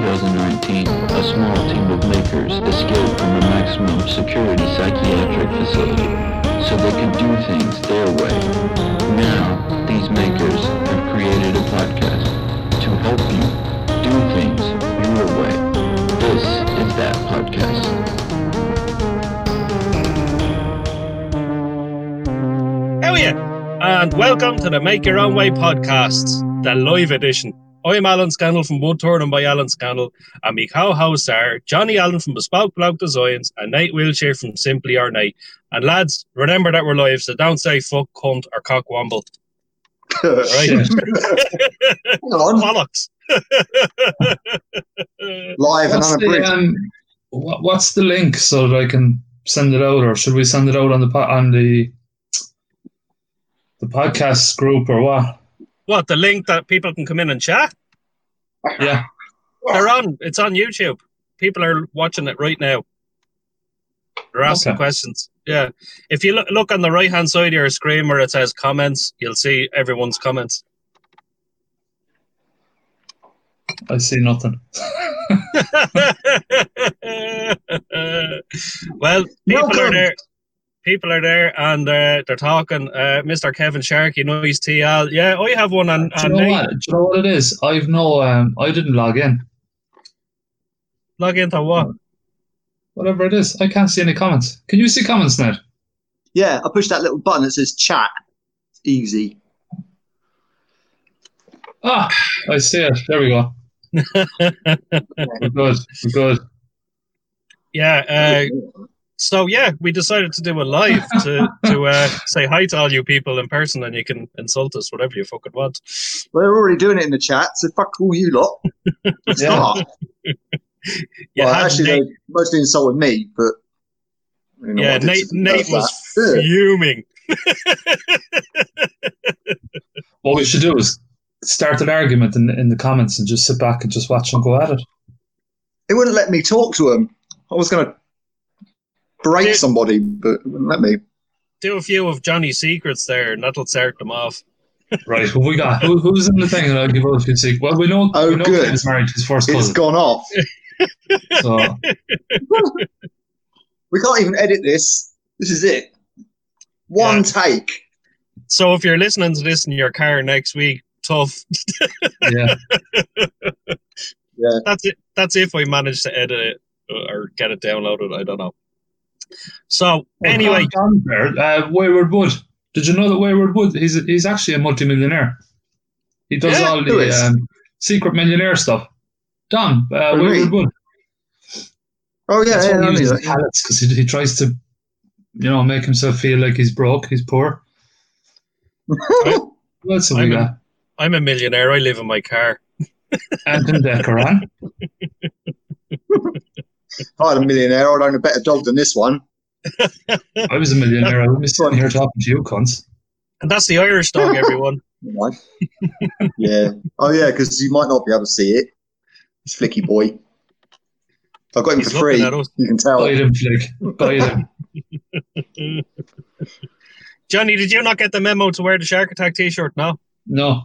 2019, a small team of makers escaped from a maximum security psychiatric facility so they could do things their way. Now, these makers have created a podcast to help you do things your way. This is that podcast. Are? And welcome to the Make Your Own Way podcast, the live edition. I'm Alan Scannell from Wood Turn by Alan Scannell, and my co-hosts are Johnny Allen from Bespoke Bloke Designs and Nate Wilshire from Simply Ornate. And lads, remember that we're live, so don't say fuck, cunt, or cock cockwomble. Right? Hang on, Bollocks. live and What's the, unabridged. um, what, what's the link so that I can send it out, or should we send it out on the po- on the the podcast group or what? What, the link that people can come in and chat? Yeah, They're on. It's on YouTube. People are watching it right now. They're asking Okay. questions. Yeah. If you look, look on the right hand side of your screen where it says comments, you'll see everyone's comments. I see nothing. well, people are Welcome. there. People are there and uh, they're talking. Uh, Mr. Kevin Sharkey, noise TL. Yeah, I have one on, Do you know what? Do you know what it is? I've no. Um, I didn't log in. Log into what? Whatever it is, I can't see any comments. Can you see comments, Ned? Yeah, I pushed that little button that says chat. It's easy. Ah, I see it. There we go. We're good. We're good. Yeah. Uh, so yeah, we decided to do a live to to uh, say hi to all you people in person, and you can insult us whatever you fucking want. We're already doing it in the chat, so fuck all you lot. Let's Yeah. You well, actually, Nate, they mostly insulted me, but you know, yeah, Nate, Nate was Yeah. fuming. What we should do is start an argument in, in the comments and just sit back and just watch them go at it. It wouldn't let me talk to him. I was going to break Yeah. somebody, but let me. Do a few of Johnny's secrets there, and that'll start them off. Right, who we got? Who, who's in the thing? And I'll give out a few sec- Well, we know, Oh, we know good. Ken's married to his first It's cousin. gone off. So, We can't even edit this. This is it. One Yeah. take. So if you're listening to this in your car next week, tough. yeah. yeah. That's it. That's if we manage to edit it or get it downloaded. I don't know. So anyway, Don there, uh, Wayward Wood. Did you know that Wayward Wood, he's, he's actually a multimillionaire. He does Yeah, all the is? um, secret millionaire stuff. Don, uh, Oh, really? Wayward Wood. Oh, yeah, That's yeah, why he uses pallets because he, he tries to, you know, make himself feel like he's broke, he's poor. What else have we I'm a- got? I'm a millionaire. I live in my car. Anton Decoran. If I had a millionaire, I'd own a better dog than this one. I was a millionaire. I wouldn't be sitting here talking to you, cunts. And that's the Irish dog, everyone. Yeah. Oh, yeah, because you might not be able to see it. It's Flicky Boy. I got him He's for free. looking at us. You can tell. Bite him, Flick. Bite him. Johnny, did you not get the memo to wear the Shark Attack t-shirt? No, No.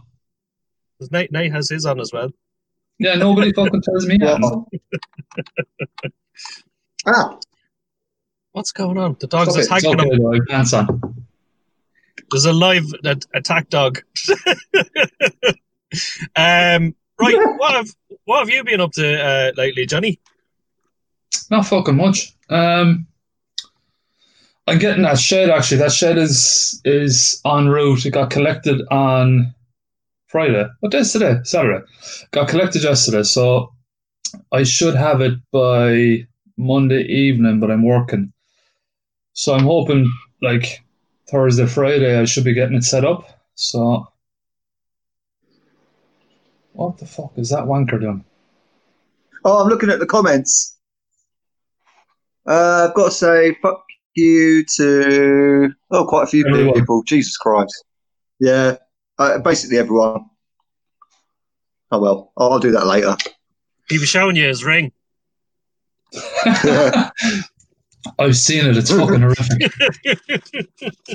'Cause Nate, Nate has his on as well. Yeah, nobody fucking tells me that. Ah, What's going on? The dog's Stop it. It's attacking okay, him. though. I pants on. There's a live a- attack dog. um, right. What have what have you been up to uh, lately, Johnny? Not fucking much. Um, I'm getting that shed actually. That shed is is en route. It got collected on Friday. What day is today? Saturday. Got collected yesterday, so I should have it by Monday evening. But I'm working, so I'm hoping like Thursday, Friday, I should be getting it set up. So, what the fuck is that wanker doing? oh, I'm looking at the comments. Uh, I've got to say, fuck you to oh, quite a few Everyone. people. Jesus Christ. Yeah, uh, basically everyone. Oh well, I'll, I'll do that later. He was showing you his ring. I've seen it. It's fucking horrific.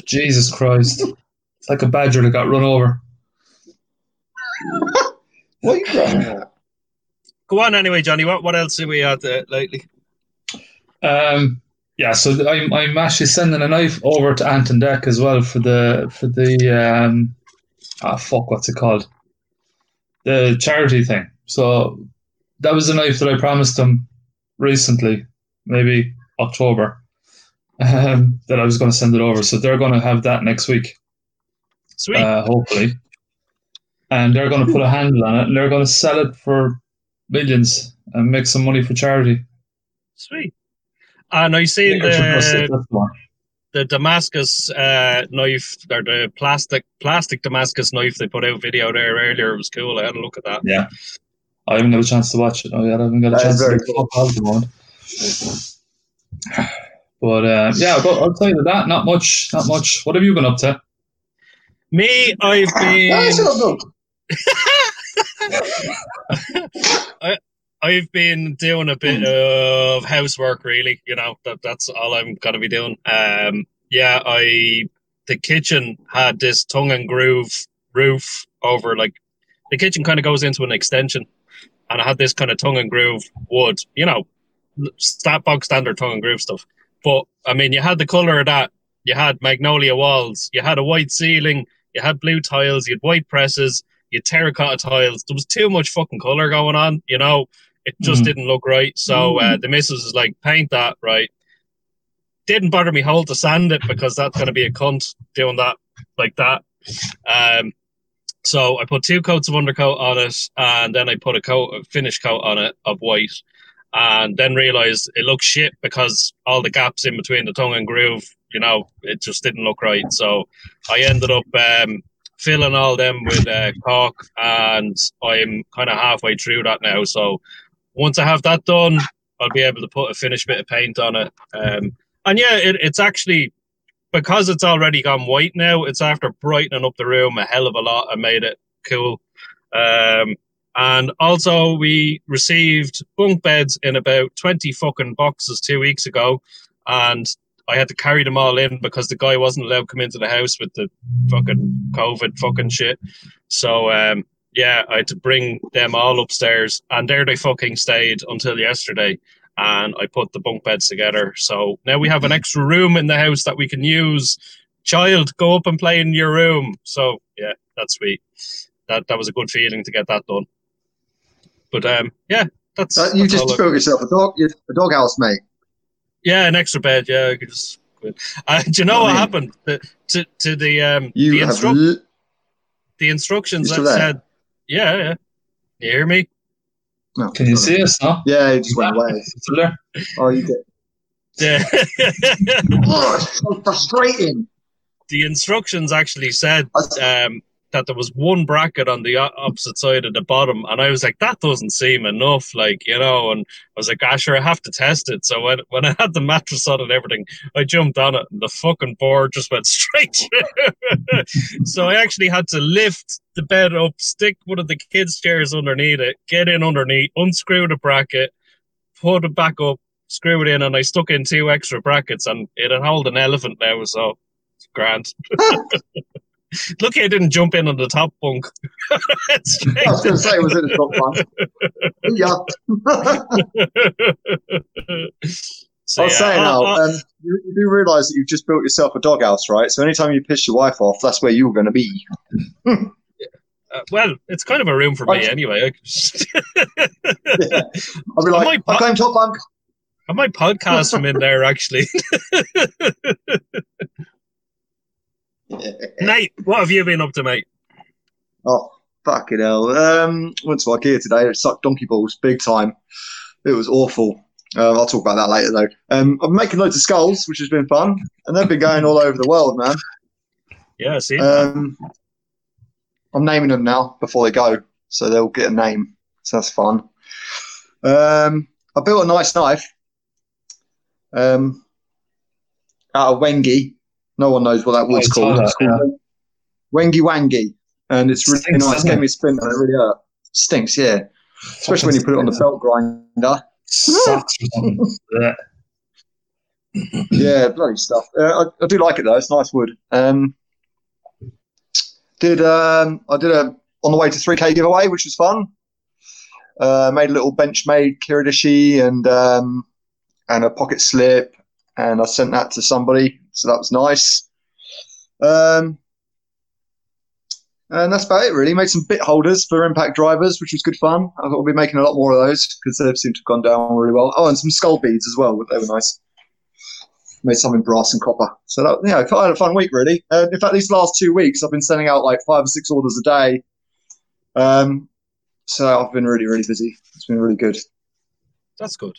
Jesus Christ. It's like a badger that got run over. What are you driving at? Go on anyway, Johnny. What what else have we had uh, lately? Um, yeah, so I'm I'm actually sending a knife over to Ant and Dec as well for the for the um, ah fuck, what's it called? The charity thing. So that was a knife that I promised them recently, maybe October, um, that I was going to send it over. So they're going to have that next week, Sweet. uh, hopefully, and they're going to put a handle on it, and they're going to sell it for millions and make some money for charity. Sweet. And I Yeah, the the Damascus uh, knife or the plastic plastic Damascus knife they put out video there earlier. It was cool. I had a look at that. Yeah. I haven't got a chance to watch it. Oh, yeah, I haven't got a chance to very get fuck the moment. But uh, yeah, but I'll tell you that. Not much. Not much. What have you been up to? Me, I've been That's not good. I've been doing a bit of housework. Really, you know that that's all I'm gonna be doing. Um, yeah, I the kitchen had this tongue and groove roof over like the kitchen kind of goes into an extension, and I had this kind of tongue and groove wood. You know, stat bog standard tongue and groove stuff. But I mean, you had the color of that. You had magnolia walls. You had a white ceiling. You had blue tiles. You had white presses. You had terracotta tiles. There was too much fucking color going on. You know, it just Mhm. didn't look right. So uh, the missus is like, paint that right. Didn't bother me whole to sand it because that's going to be a cunt doing that like that. Um, so I put two coats of undercoat on it, and then I put a coat, a finish coat on it of white, and then realized it looked shit because all the gaps in between the tongue and groove, you know, it just didn't look right. So I ended up um, filling all them with uh, caulk, and I'm kind of halfway through that now. So once I have that done, I'll be able to put a finished bit of paint on it. Um, and yeah, it, it's actually because it's already gone white now. It's after brightening up the room a hell of a lot and made it cool. Um, and also, we received bunk beds in about 20 fucking boxes two weeks ago. And I had to carry them all in because the guy wasn't allowed to come into the house with the fucking COVID fucking shit. So, um, yeah, I had to bring them all upstairs. And there they fucking stayed until yesterday. And I put the bunk beds together. So now we have an extra room in the house that we can use. Child, go up and play in your room. So, yeah, that's sweet. That, that was a good feeling to get that done. But um, yeah, that's, Uh, you that's just built yourself a dog, a dog house, mate. yeah, an extra bed. Yeah, I could just. Uh, do you know I what happened the, to to the um You the, have. instru- l- the instructions that said, yeah, yeah. You hear me? no, Can you see us? No. Yeah, it just went away. Oh, you did. Yeah. Oh, it's so frustrating. the instructions actually said um, that there was one bracket on the opposite side of the bottom, and I was like, that doesn't seem enough, like you know. And I was like, ah, sure, I have to test it. So when when I had the mattress on and everything, I jumped on it, and the fucking board just went straight so I actually had to lift the bed up, stick one of the kids' chairs underneath it, get in underneath, unscrew the bracket, put it back up, screw it in, and I stuck in two extra brackets, and it had hold an elephant now, so grand. Lucky I didn't jump in on the top bunk. I was going to say, it was it a top one? yeah. so, I was yeah, saying now, I'll- um, you, you do realise that you've just built yourself a doghouse, right? So anytime you piss your wife off, that's where you were going to be. uh, well, it's kind of a room for me Right. anyway. I, I'll be like, might I'm going top bunk. I might podcast from in there actually. Nate, what have you been up to, mate? Oh, fucking hell. Um, went to IKEA today. It sucked donkey balls big time. It was awful. Um, I'll talk about that later, though. Um, I'm making loads of skulls, which has been fun. And they've been going all over the world, man. Yeah, I see, Um, I'm naming them now before they go, so they'll get a name. So that's fun. Um, I built a nice knife um, out of Wenge. No one knows what that wood's called. that, It's called Wenge Wangi. And it's really Stinks, nice. Gave me a spin and it really hurt. Stinks, yeah. Especially when you put it on the belt grinder. Sucks. Yeah. Yeah, bloody stuff. Uh, I, I do like it though. It's nice wood. Um, did um, I did a on the way to 3K giveaway, which was fun. Uh, made a little Benchmade Kiridashi and um, and a pocket slip, and I sent that to somebody, so that was nice. Um, and that's about it, really. Made some bit holders for impact drivers, which was good fun. I thought we'll be making a lot more of those because they seem to have gone down really well. Oh, and some skull beads as well. but They were nice. Made some in brass and copper. So, that, yeah, I had a fun week, really. Uh, in fact, these last two weeks, I've been sending out like five or six orders a day. Um, so I've been really, really busy. It's been really good. That's good.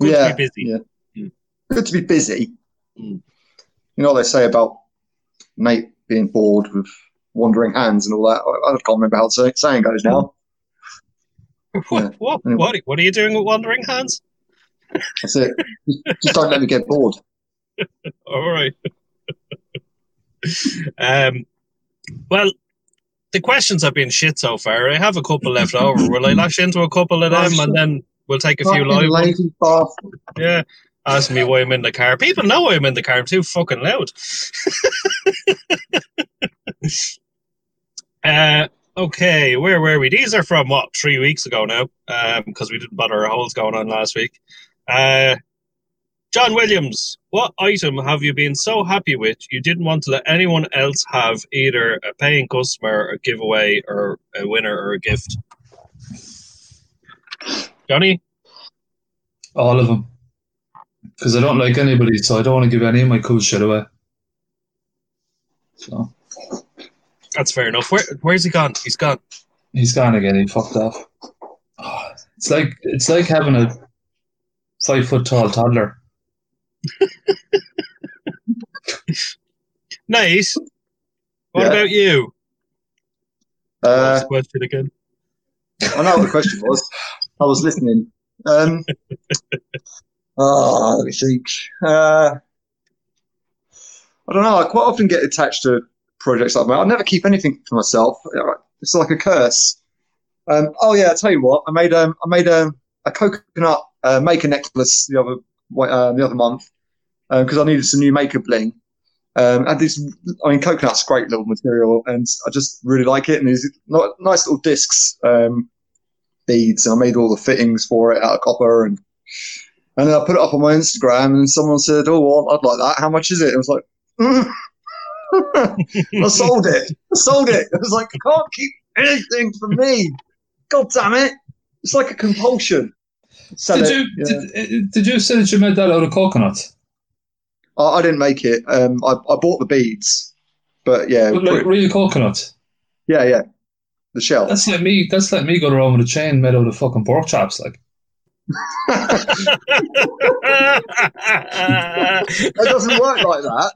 Good yeah, to be busy. Yeah. Mm. Good to be busy. Mm. You know what they say about Nate being bored with wandering hands and all that. I, I can't remember how the saying goes now. What, Yeah. what, Anyway. what, what are you doing with Wandering Hands? That's it. Just, don't let me get bored. All right. um, well, the questions have been shit so far. I have a couple left over. Will I lash into a couple of them and then we'll take a few live ones? lazy bastard. Yeah. Ask me why I'm in the car. People know I'm in the car. I'm too fucking loud. uh, okay, where were we? These are from what three weeks ago now, because we didn't bother our holes going on last week. Uh, John Williams, what item have you been so happy with you didn't want to let anyone else have either a paying customer, a giveaway, or a winner or a gift? Johnny? All of them. Because I don't like anybody, so I don't want to give any of my cool shit away. So That's fair enough. Where, where's he gone? He's gone. he's gone again. He fucked off. Oh, it's like it's like having a five foot tall toddler. Nice. What Yeah. about you? Uh, Last question again. I know what the question was. I was listening. Um, oh, let me think. Uh, I don't know. I quite often get attached to projects like that. I never keep anything for myself. It's like a curse. Um, oh yeah, I tell you what. I made um, I made um, a coconut uh, maker necklace the other uh, the other month because I needed some new maker bling. Um, and this, I mean, coconut's a great little material, and I just really like it. And these nice little discs, um, beads, and I made all the fittings for it out of copper, and and then I put it up on my Instagram, and someone said, "Oh, well, I'd like that. How much is it?" I was like, mm. "I sold it. I sold it." I was like, "I can't keep anything for me. God damn it! It's like a compulsion." Sell Did it. you Yeah. did, did you say that you made that out of coconut? I, I didn't make it. Um, I, I bought the beads, but yeah, But like real coconuts. yeah, yeah, the shell. That's like me. That's like me going around with a chain made out of fucking pork chops. Like It doesn't work like that.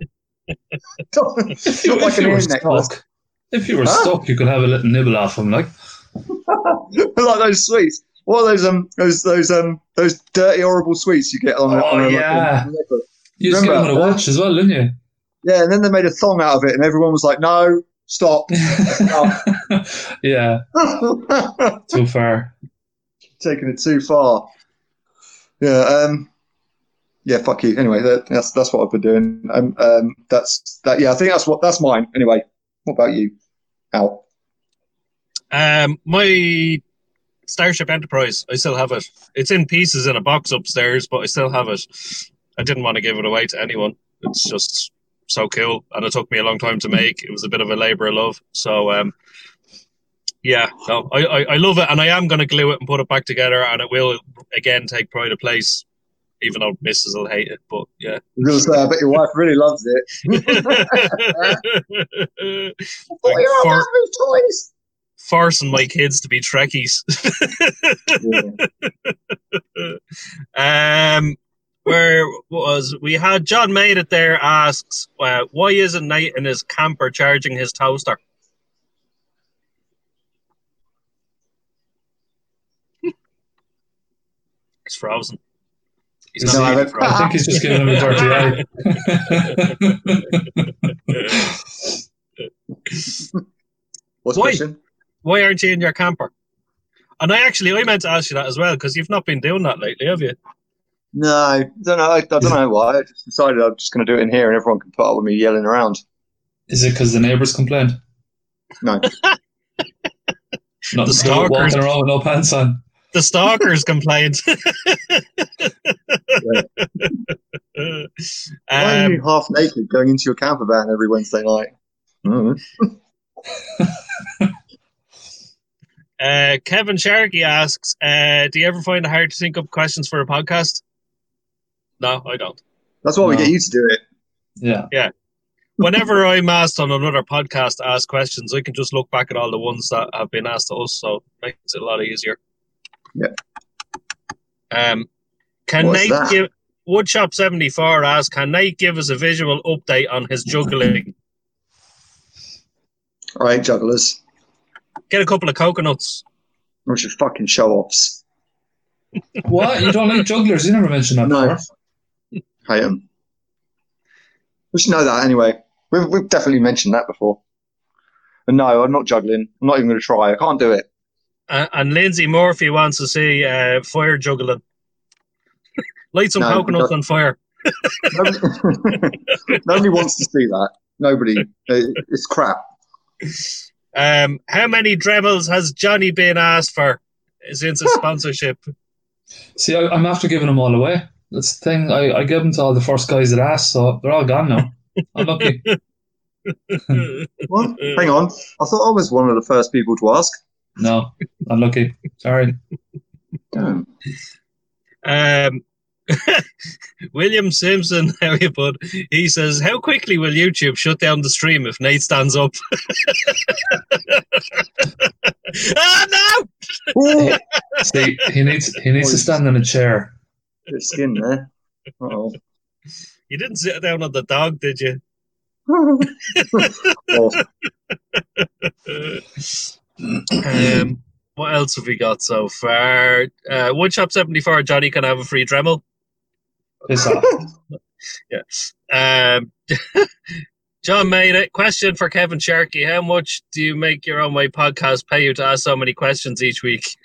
if you, Not like if you were stuck, if you were Huh? stuck, you could have a little nibble off them. Like like those sweets. What are those um those those um those dirty horrible sweets you get on? a- Oh, on a, yeah. on you just get them with a watch as well, didn't you? yeah, and then they made a thong out of it, and everyone was like, "No, stop." yeah, too far. Taking it too far. Yeah. Um. Yeah. Fuck you. Anyway, that, that's that's what I've been doing. Um. Um. That's that. Yeah. I think that's what that's mine. Anyway. What about you, Al? Um, my Starship Enterprise, I still have it. It's in pieces in a box upstairs, but I still have it. I didn't want to give it away to anyone. It's just so cool, and it took me a long time to make. It was a bit of a labor of love. So, um, yeah, no, I, I, I love it, and I am going to glue it and put it back together, and it will again take pride of place. Even though Mrs. will hate it, but yeah. I was say, I bet your wife really loves it. What are your For- toys? forcing my kids to be Trekkies. Yeah. Um, where was we had John made it there asks uh, why isn't Nate in his camper charging his toaster? He's frozen. He's He's not not even I think he's just giving him a dirty eye. What's the Why? question? Why aren't you in your camper? And I actually I meant to ask you that as well because you've not been doing that lately, have you? No, I don't know. I, I don't know why. I just decided I'm just going to do it in here, and everyone can put up with me yelling around. Is it because the neighbours complained? No, Not The the stalkers. stalkers. walking around with no pants on. The stalkers complained. Why are um, you half naked going into your camper van every Wednesday night? Mm. uh, Kevin Sharkey asks, uh, "Do you ever find it hard to think up questions for a podcast?" No, I don't. That's why we get you to do it. Yeah, yeah. Whenever I'm asked on another podcast to ask questions, I can just look back at all the ones that have been asked to us, so it makes it a lot easier. Yeah. Um, can What's Nate that? give Woodshop seventy four asks, can Nate give us a visual update on his juggling? All right, jugglers. Get a couple of coconuts. What's your fucking show offs? What? You don't like jugglers? You never mentioned that No. before. Hate 'em. We should know that anyway. We've, we've definitely mentioned that before. But no, I'm not juggling. I'm not even going to try. I can't do it. Uh, and Lindsay Murphy wants to see uh, fire juggling. Light some No, coconuts no. on fire. Nobody, nobody wants to see that. Nobody. It- It's crap. Um, how many Dremels has Johnny been asked for since his sponsorship? See, I, I'm after giving them all away. That's the thing. I, I give them to all the first guys that asked, so they're all gone now. I'm lucky. What? Hang on. I thought I was one of the first people to ask. No, unlucky. Sorry. Damn. Um, William Simpson, how you put? He says, "How quickly will YouTube shut down the stream if Nate stands up?" ah no! Ooh, See, he needs he needs to stand in a chair. bit of skin there. Uh-oh. You didn't sit down on the dog, did you? oh, um, what else have we got so far? Uh, Woodshop seventy four. Johnny can I have a free Dremel. Piss off. Um, John made it. Question for Kevin Sharkey: How much do you make your own way podcast pay you to ask so many questions each week?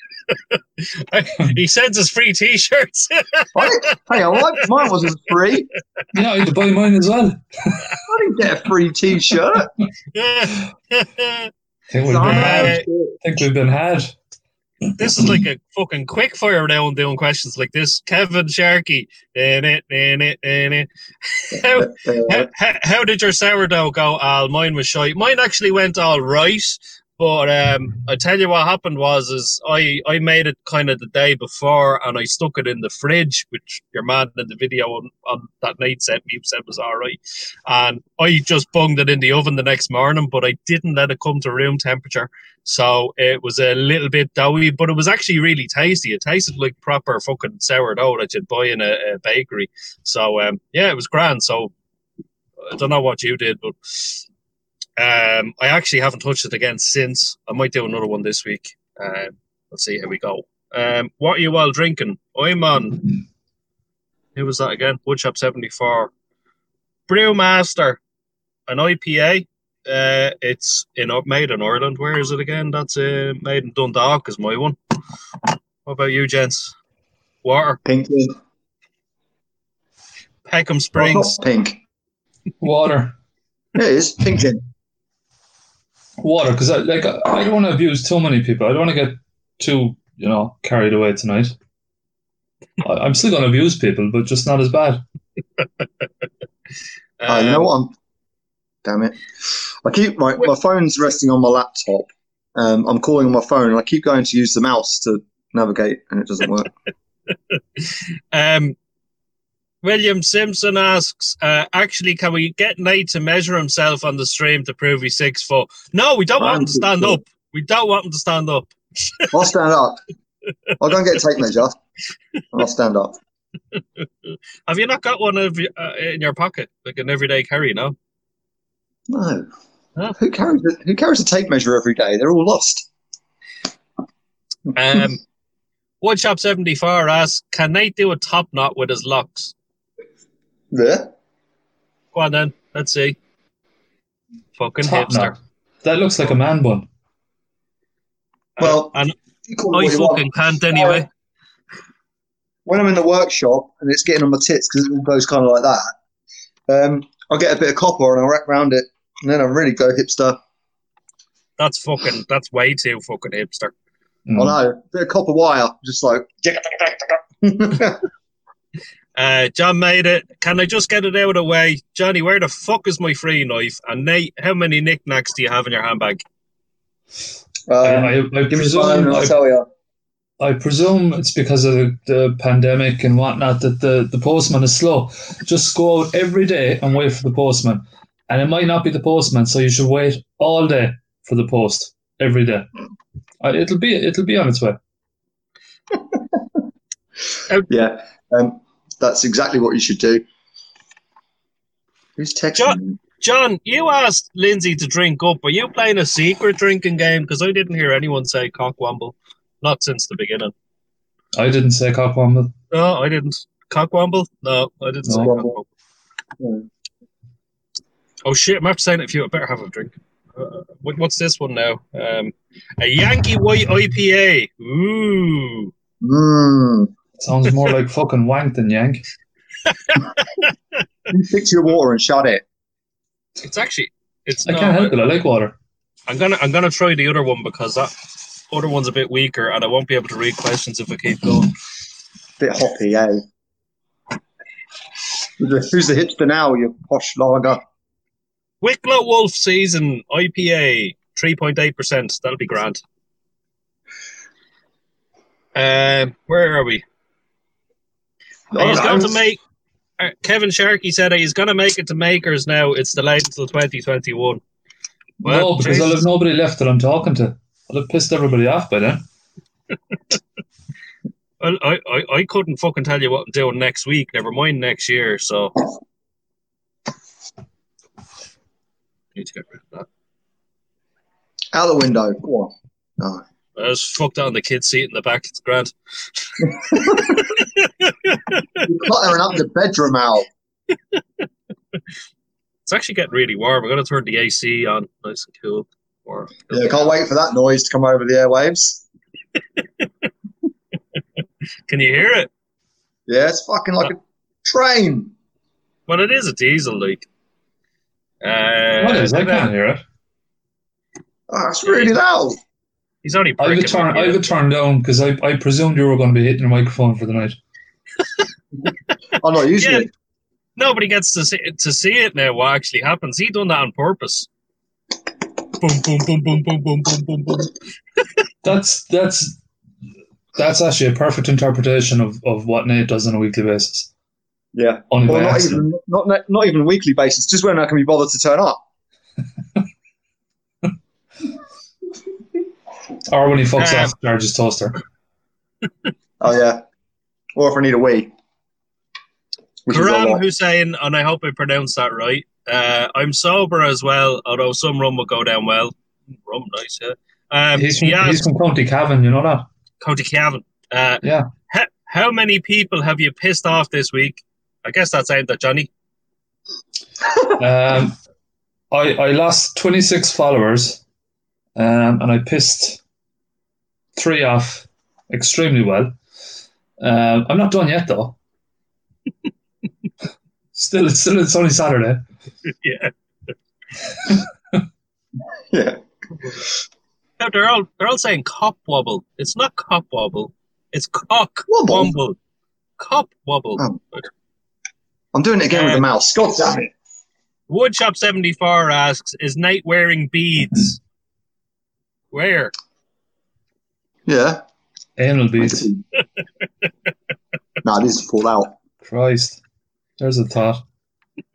he sends us free T-shirts. I, hang on, what? mine wasn't free. Yeah, I had to buy mine as well. I didn't get a free T-shirt. I think we've been had. I think we've been had. this is like a fucking quick fire round doing questions like this. Kevin Sharkey, in it, in it, in it. How, how, how, how did your sourdough go, Al? Mine was shite. Mine actually went all right, but um, I tell you what happened was is I, I made it kind of the day before and I stuck it in the fridge, which your man in the video on, on that night sent me said was all right, and I just bunged it in the oven the next morning, but I didn't let it come to room temperature, so it was a little bit doughy, but it was actually really tasty. It tasted like proper fucking sourdough that you'd buy in a, a bakery. So um, yeah, it was grand. So I don't know what you did, but um, I actually haven't touched it again since. I might do another one this week. Um, let's see how we go. Um, what are you all drinking? I'm on. Who was that again? Woodshop seventy four. Brewmaster, an IPA. Uh, it's in made in Ireland. Where is it again? That's uh, made in Dundalk. Is my one. What about you, gents? Water, pink. Peckham Springs. it's not pink. Water. It is pink. in. Water, because I, like, I I don't want to abuse too many people. I don't want to get too, you know, carried away tonight. I, I'm still going to abuse people, but just not as bad. Oh, you know what? I'm, damn it. I keep my, my phone's resting on my laptop. Um, I'm calling on my phone and I keep going to use the mouse to navigate and it doesn't work. Um, William Simpson asks, uh, actually, can we get Nate to measure himself on the stream to prove he's six foot? No, we don't want him to stand up. We don't want him to stand up. I'll stand up. I'll go and get a tape measure I'll stand up. Have you not got one of uh, in your pocket, like an everyday carry? No. No. Huh? Who carries a, who carries a tape measure every day? They're all lost. Um, Woodshop seventy four asks, can Nate do a top knot with his locks? There. Go on then. Let's see. Fucking Top hipster. knot. That looks like a man bun. Well, and you call it I what you want. fucking can't anyway. when I'm in the workshop and it's getting on my tits because it all goes kind of like that, um, I'll get a bit of copper and I'll wrap around it, and then I really go hipster. That's fucking. That's way too fucking hipster. Mm. I know. Bit of copper wire, just like. Uh, John made it. Can I just get it out of the way, Johnny? Where the fuck is my free knife? And Nate, how many knickknacks do you have in your handbag? Uh, I, I, I give me some presume I'll I, tell you. I presume it's because of the, the pandemic and whatnot that the, the postman is slow. Just go out every day and wait for the postman. And it might not be the postman, so you should wait all day for the post every day. Uh, it'll be it'll be on its way. Yeah, um, that's exactly what you should do. Who's texting John- me? John, you asked Lindsay to drink up. Are you playing a secret drinking game? Because I didn't hear anyone say cockwomble. Not since the beginning. I didn't say cockwomble. No, I didn't. Cockwomble? No, I didn't say No. cockwomble. Yeah. Oh shit! I'm after saying it. If you I better have a drink. Uh, what, what's this one now? Um, a Yankee White IPA. Ooh. Mm. Sounds more like fucking wank than yank. You fix your water and shut it. It's actually. It's I not. can't help it. I like water. I'm gonna. I'm gonna try the other one because that other one's a bit weaker, and I won't be able to read questions if I keep going. Bit hoppy, eh? Who's the, who's the hipster now? You posh lager. Wicklow Wolf Season IPA, 3.8%. That'll be grand. Um, where are we? Oh, he's going to make. Uh, Kevin Sharkey said he's going to make it to Makers now. It's delayed until 2021. Well, no, because I'll have nobody left that I'm talking to. I'll have pissed everybody off by then. Well, I, I, I couldn't fucking tell you what I'm doing next week, never mind next year, so. Need to get rid of that. Out the window. Go on. No. I was fucked on the kid's seat in the back. It's grand. You're cluttering up the bedroom out. It's actually getting really warm. I'm going to turn the AC on, nice and cool. Or Yeah, can't wait for that noise to come over the airwaves. can you hear it? Yeah, it's fucking like a train. Well, it is a diesel, leak. Uh, What is? I can't hear it. Oh, it's really loud. He's only I have bricking it turned. I have turned down because I, I presumed you were going to be hitting the microphone for the night. I'm not using Yeah. it. Nobody gets to see, to see it now. What actually happens? He done that on purpose. Boom, boom, boom, boom, boom, boom, boom, boom, boom. That's that's that's actually a perfect interpretation of, of what Nate does on a weekly basis. Yeah. Only Well, by not accident. even not not- not even weekly basis. Just when I can be bothered to turn up. Or when he fucks Um, off George's toaster. Oh yeah. Or if I need a wee. Which is a Karam lot. Hussein, and I hope I pronounced that right. Uh, I'm sober as well, although some rum will go down well. Rum, nice, yeah. Um, He's from, he he's from County Cavan, you know that? County Cavan. Uh, Yeah. ha- how many people have you pissed off this week? I guess that's aimed at Johnny. Um, I, I lost 26 followers um, and I pissed three off extremely well. Um, I'm not done yet though. still, it's still it's only Saturday. yeah. Yeah. No, they're all they're all saying cop wobble. It's not cop wobble. It's cock Wobble? wobble. Cop wobble. Oh. I'm doing it again with the mouse. God damn it. Woodshop seventy four asks, "Is Nate wearing beads? Where? Yeah. Anal beads. nah, these fall out. Christ. There's a thought.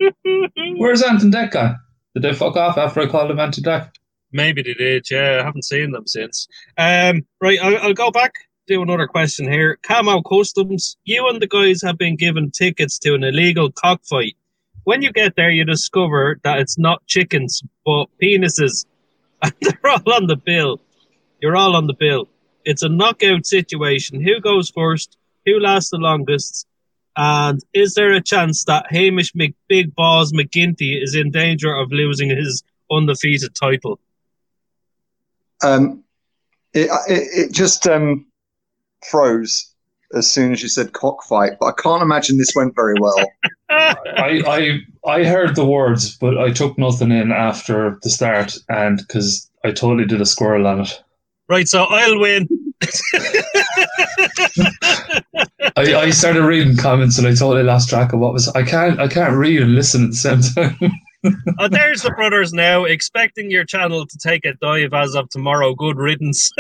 Where's Anton Deck guy? Did they fuck off after I called him Anton Deck? Maybe they did. Yeah, I haven't seen them since. Um, right, I'll, I'll go back. Do another question here. Camo Customs, you and the guys have been given tickets to an illegal cockfight. When you get there, you discover that it's not chickens, but penises. They're all on the bill. You're all on the bill. It's a knockout situation. Who goes first? Who lasts the longest? And is there a chance that Hamish McBig Balls McGinty is in danger of losing his undefeated title? Um, it, it, it just um, froze as soon as you said cockfight, but I can't imagine this went very well. I, I I heard the words, but I took nothing in after the start, and because I totally did a squirrel on it. Right, so I'll win. I, I started reading comments and I totally lost track of what was. I can't I can't read and listen at the same time. oh, there's the brothers now, expecting your channel to take a dive as of tomorrow. Good riddance.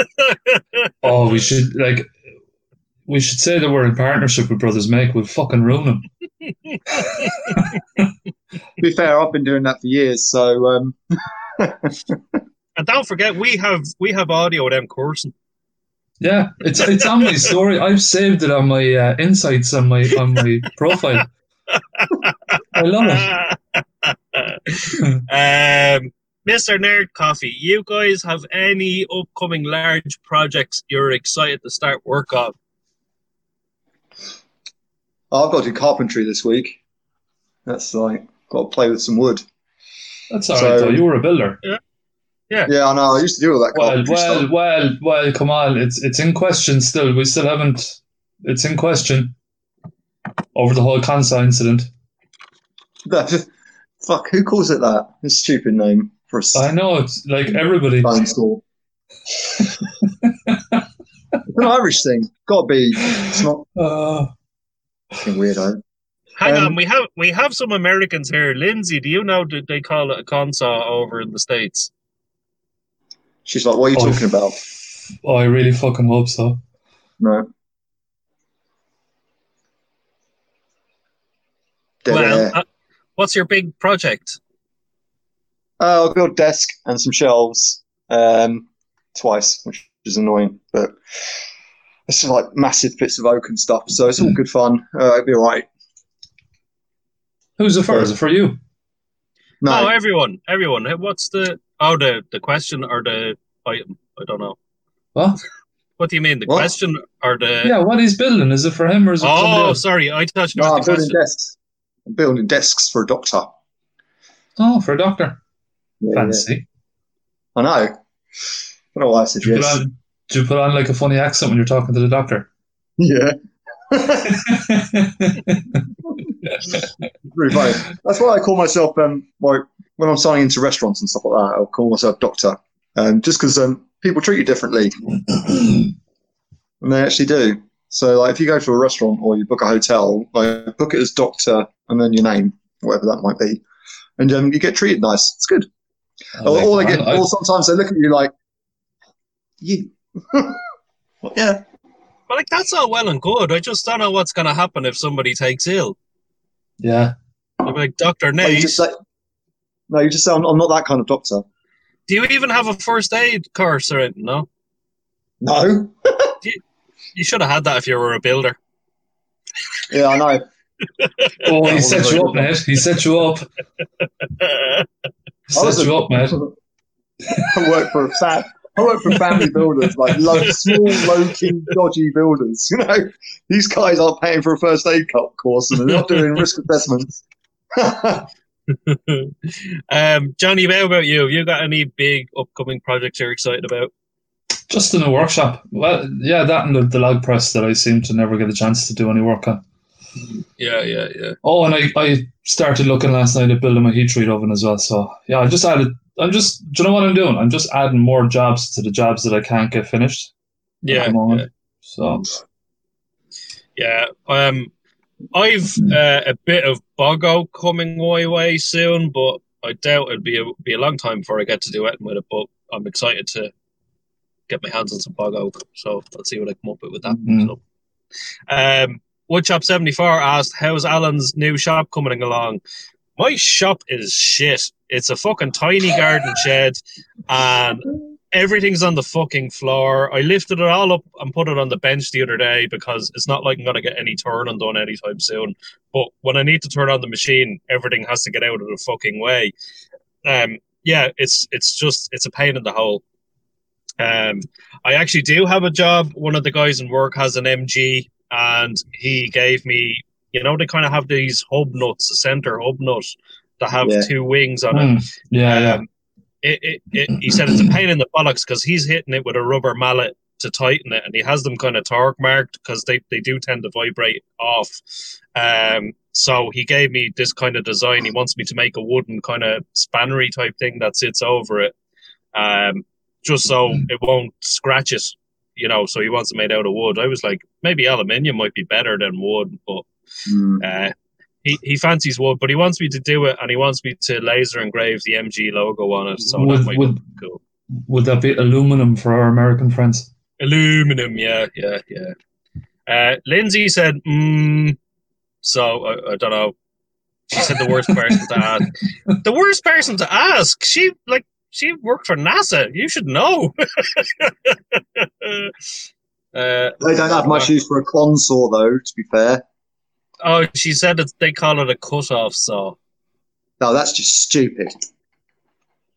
oh, we should like. We should say that we're in partnership with Brothers Make. We'll fucking ruin them. to be fair, I've been doing that for years, so. Um... and don't forget, we have we have audio of them coursing. Yeah, it's it's on my story. I've saved it on my uh, insights on my on my profile. I love it. um, Mr. Nerd Coffee, you guys have any upcoming large projects you're excited to start work on? I've got to do carpentry this week. That's like got to play with some wood. That's all so, right, though. You were a builder. Yeah. Yeah. Yeah, I know. I used to do all that. Well, well, stuff. well, well. Come on, it's it's in question still. We still haven't. It's in question over the whole Consa incident. fuck. Who calls it that? A stupid name for a. I know it's like everybody. School. it's an Irish thing. Got to be. It's not. Uh, fucking weirdo. Hang um, on, we have we have some Americans here. Lindsay, do you know that they call it a consa over in the states? She's like, "What are you oh, talking about?" Oh, I really fucking hope so. No. Dead well, uh, what's your big project? Uh, I'll build desk and some shelves um, twice, which is annoying, but it's like massive bits of oak and stuff, so it's all good fun. Uh, it'll be all right. Who's the first? Is it for you? No, oh, everyone, everyone. What's the Oh, the the question or the item? I don't know. What? What do you mean? The what? question or the? Yeah, what he's building is it for him or is it? Oh, sorry, I touched. No, I'm building question. desks. I'm building desks for a doctor. Oh, for a doctor. Yeah, Fancy. Yeah. I know. I don't know why I said yes. Do you put on like a funny accent when you're talking to the doctor? Yeah. really funny. That's why I call myself um like when I'm signing into restaurants and stuff like that, I'll call myself doctor, um, just because um, people treat you differently, and they actually do. So, like, if you go to a restaurant or you book a hotel, like, book it as doctor and then your name, whatever that might be, and um, you get treated nice. It's good. Or, or, they get, or sometimes they look at you like, you. yeah. But like that's all well and good. I just don't know what's going to happen if somebody takes ill. Yeah. You'll be like Doctor Nace. No, you just say, I'm, I'm, not that kind of doctor. Do you even have a first aid course or anything? No. No. you, you should have had that if you were a builder. Yeah, I know. oh, he set you up, mate. He set you up. set you up, mate. I work for a fat. I work for family builders, like low, small, low-key, dodgy builders. You know, these guys aren't paying for a first aid course and they're not doing risk assessments. um, Johnny, how about you? Have you got any big upcoming projects you're excited about? Just in the workshop. Well, yeah, that and the, the log press that I seem to never get a chance to do any work on. Yeah, yeah, yeah. Oh, and I, I started looking last night at building my heat treat oven as well. So yeah, I just added. I'm just. Do you know what I'm doing? I'm just adding more jobs to the jobs that I can't get finished. Yeah. yeah. So. Yeah. Um. I've uh, a bit of bog oak coming my way soon, but I doubt it'd be a be a long time before I get to do it with it. But I'm excited to get my hands on some bog oak, so let's see what I come up with with that. Mm-hmm. So, um, Woodshop seventy four asked, "How's Alan's new shop coming along?" My shop is shit. It's a fucking tiny garden shed, and everything's on the fucking floor. I lifted it all up and put it on the bench the other day because it's not like I'm gonna get any turning done anytime soon. But when I need to turn on the machine, everything has to get out of the fucking way. Um, yeah, it's it's just it's a pain in the hole. Um, I actually do have a job. One of the guys in work has an MG, and he gave me, you know, they kind of have these hub nuts, a center hub nut that have yeah. two wings on mm. it. Yeah, um, yeah it, it, it, he said it's a pain in the bollocks because he's hitting it with a rubber mallet to tighten it, and he has them kind of torque marked because they, they do tend to vibrate off. Um, so he gave me this kind of design. He wants me to make a wooden kind of spannery type thing that sits over it. Um, just so it won't scratch it. You know, so he wants it made out of wood. I was like, maybe aluminium might be better than wood, but Mm. uh, he he fancies wood. But he wants me to do it, and he wants me to laser engrave the MG logo on it. So that Would, might would, be cool. would that be aluminum for our American friends? Aluminum, yeah, yeah, yeah. Uh, Lindsay said, mm, so I, I don't know. She said the worst person to ask. The worst person to ask. She like she worked for NASA. You should know. uh, They don't have much use for a console, though. To be fair, oh, she said that they call it a cut-off saw. no, that's just stupid.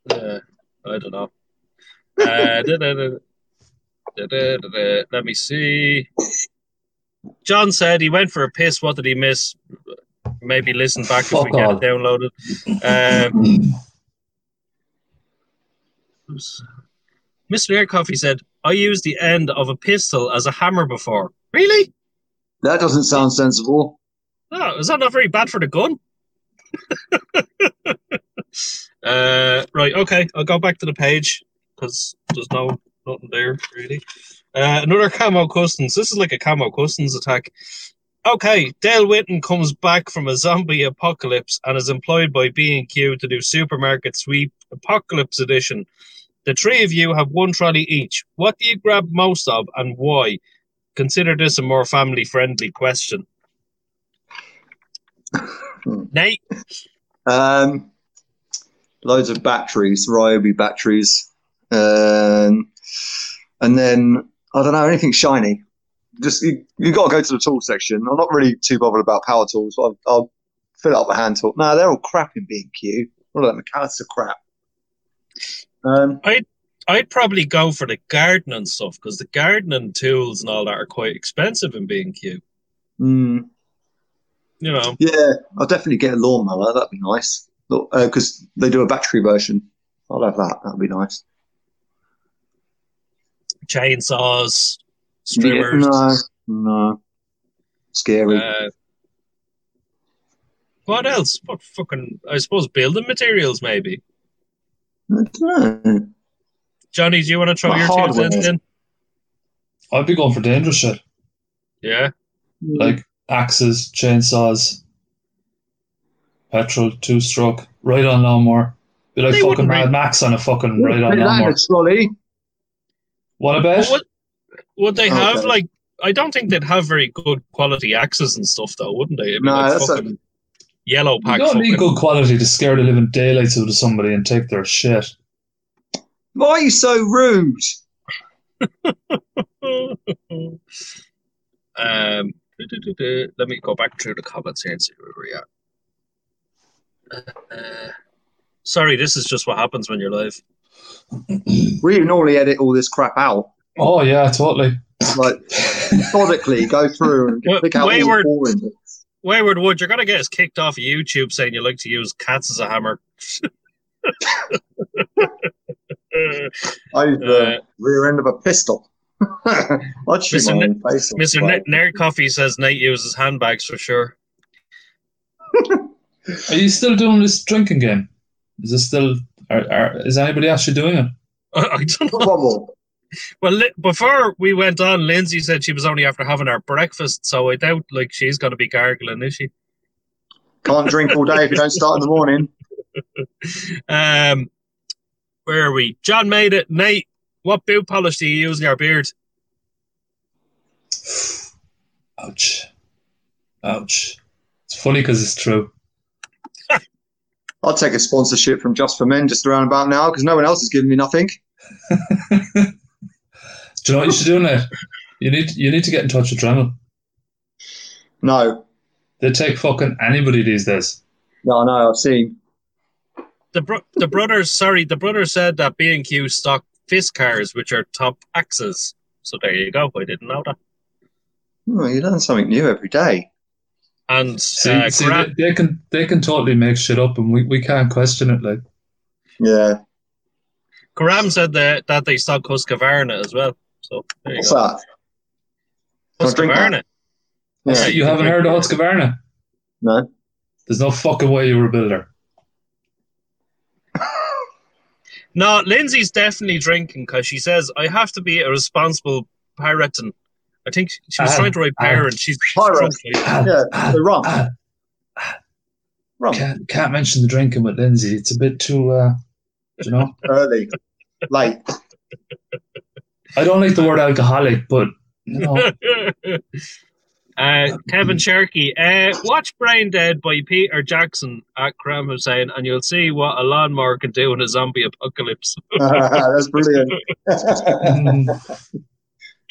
Uh, I don't know. Uh, da- da- da- da- da- da- da. Let me see. John said he went for a piss. What did he miss? Maybe listen back if we Fuck get it downloaded. Um, Mr. Air Coffee said, I used the end of a pistol as a hammer before. Really? That doesn't sound sensible. Oh, is that not very bad for the gun? uh, right, okay, I'll go back to the page because there's no nothing there really. Uh, another camo customs. This is like a camo customs attack. Okay, Dale Whitten comes back from a zombie apocalypse and is employed by B&Q to do supermarket sweep apocalypse edition. The three of you have one trolley each. What do you grab most of and why? Consider this a more family friendly question. Nate, Um, loads of batteries, Ryobi batteries, um, and then I don't know anything shiny. Just you, you got to go to the tool section. I'm not really too bothered about power tools. I'll, I'll fill it up with hand tool. No, they're all crap in B and Q. All of that Mac Allister crap. Um, I'd probably go for the gardening stuff because the gardening tools and all that are quite expensive in B&Q. mm, You know, yeah, I'll definitely get a lawnmower. That'd be nice. Because they do a battery version. I'll have that. That'd be nice. chainsaws, Yeah, strimmers. no, no. Scary. Uh, what else? What fucking? I suppose building materials, maybe. I don't know. Johnny, do you want to throw What your two cents in? I'd be going for dangerous shit Yeah. like axes, chainsaws, petrol, two stroke, right on lawnmower. Be like They fucking Mad really- Max on a fucking right on that in lawnmower. a trolley. What about? Would, would they have Okay. like? I don't think they'd have very good quality axes and stuff, though, wouldn't they? It'd No, like that's a- fucking yellow You pack. don't need fucking- good quality to scare the living daylights out of somebody and take their shit. Why are you so rude? um. Let me go back through the comments here and see where we're at. Uh, sorry, this is just what happens when you're live. We normally edit all this crap out. Oh yeah, totally. Like methodically go through and Wa- pick out all the wayward. boring. Wayward Wood, you're gonna get us kicked off YouTube saying you like to use cats as a hammer. I use the Uh, rear end of a pistol. I'd shoot Mr. my Ne- own face off. Mr. N- Nerd Coffee says Nate uses handbags for sure. Are you still doing this drinking game? Is this still? Are, are, is anybody actually doing it? I, I don't know. One more. Well, li- before we went on, Lindsay said she was only after having her breakfast, so I doubt like she's going to be gargling, is she? Can't drink all day if you don't start in the morning. Um, where are we? John made it. Nate, what boot polish do you use in your beard? Ouch. Ouch. It's funny because it's true. I'll take a sponsorship from Just for Men just around about now because no one else is giving me nothing. Do you know what you should do, now? You need you need to get in touch with Dremel. No. They take fucking anybody these days. No, I know. I've seen. The bro- the brothers, sorry, the brothers said that B and Q stock Fiskars, which are top axes. So there you go. I didn't know that. Oh, you learn something new every day. And See, uh, see Gra- they, they can they can totally make shit up, and we, we can't question it. Like Yeah. Graham said that that they stock Husqvarna as well. So there you What's go. that? Can I? Husqvarna. Yeah. you haven't heard of Husqvarna? No. There's no fucking way you were a builder. No, Lindsay's definitely drinking because she says I have to be a responsible Piraton. I think she was Ah, trying to write ah. parent. She's Pirate. drunk, Ah, Yeah, ah, the rum. ah. Rum. Can't, can't mention the drinking with Lindsay. It's a bit too, uh, you know. Early. Late. I don't like the word alcoholic, but you know, uh, Kevin Sharkey, uh, watch Braindead by Peter Jackson at Karam Hussein, and you'll see what a lawnmower can do in a zombie apocalypse. That's brilliant. mm,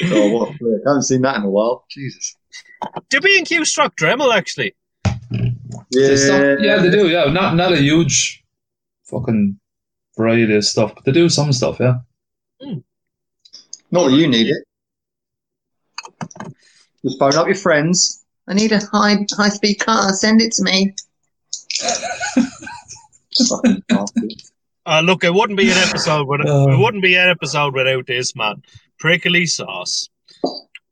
oh, what a flick. I haven't seen that in a while. Jesus. Do B and Q struck Dremel actually? they stop- yeah, they do. Yeah, not not a huge fucking variety of stuff, but they do some stuff. Yeah. Not that you need it. Just phone up your friends. I need a high high speed car. Send it to me. Uh, look, it wouldn't be an episode. With, Oh. it wouldn't be an episode without this man, prickly sauce.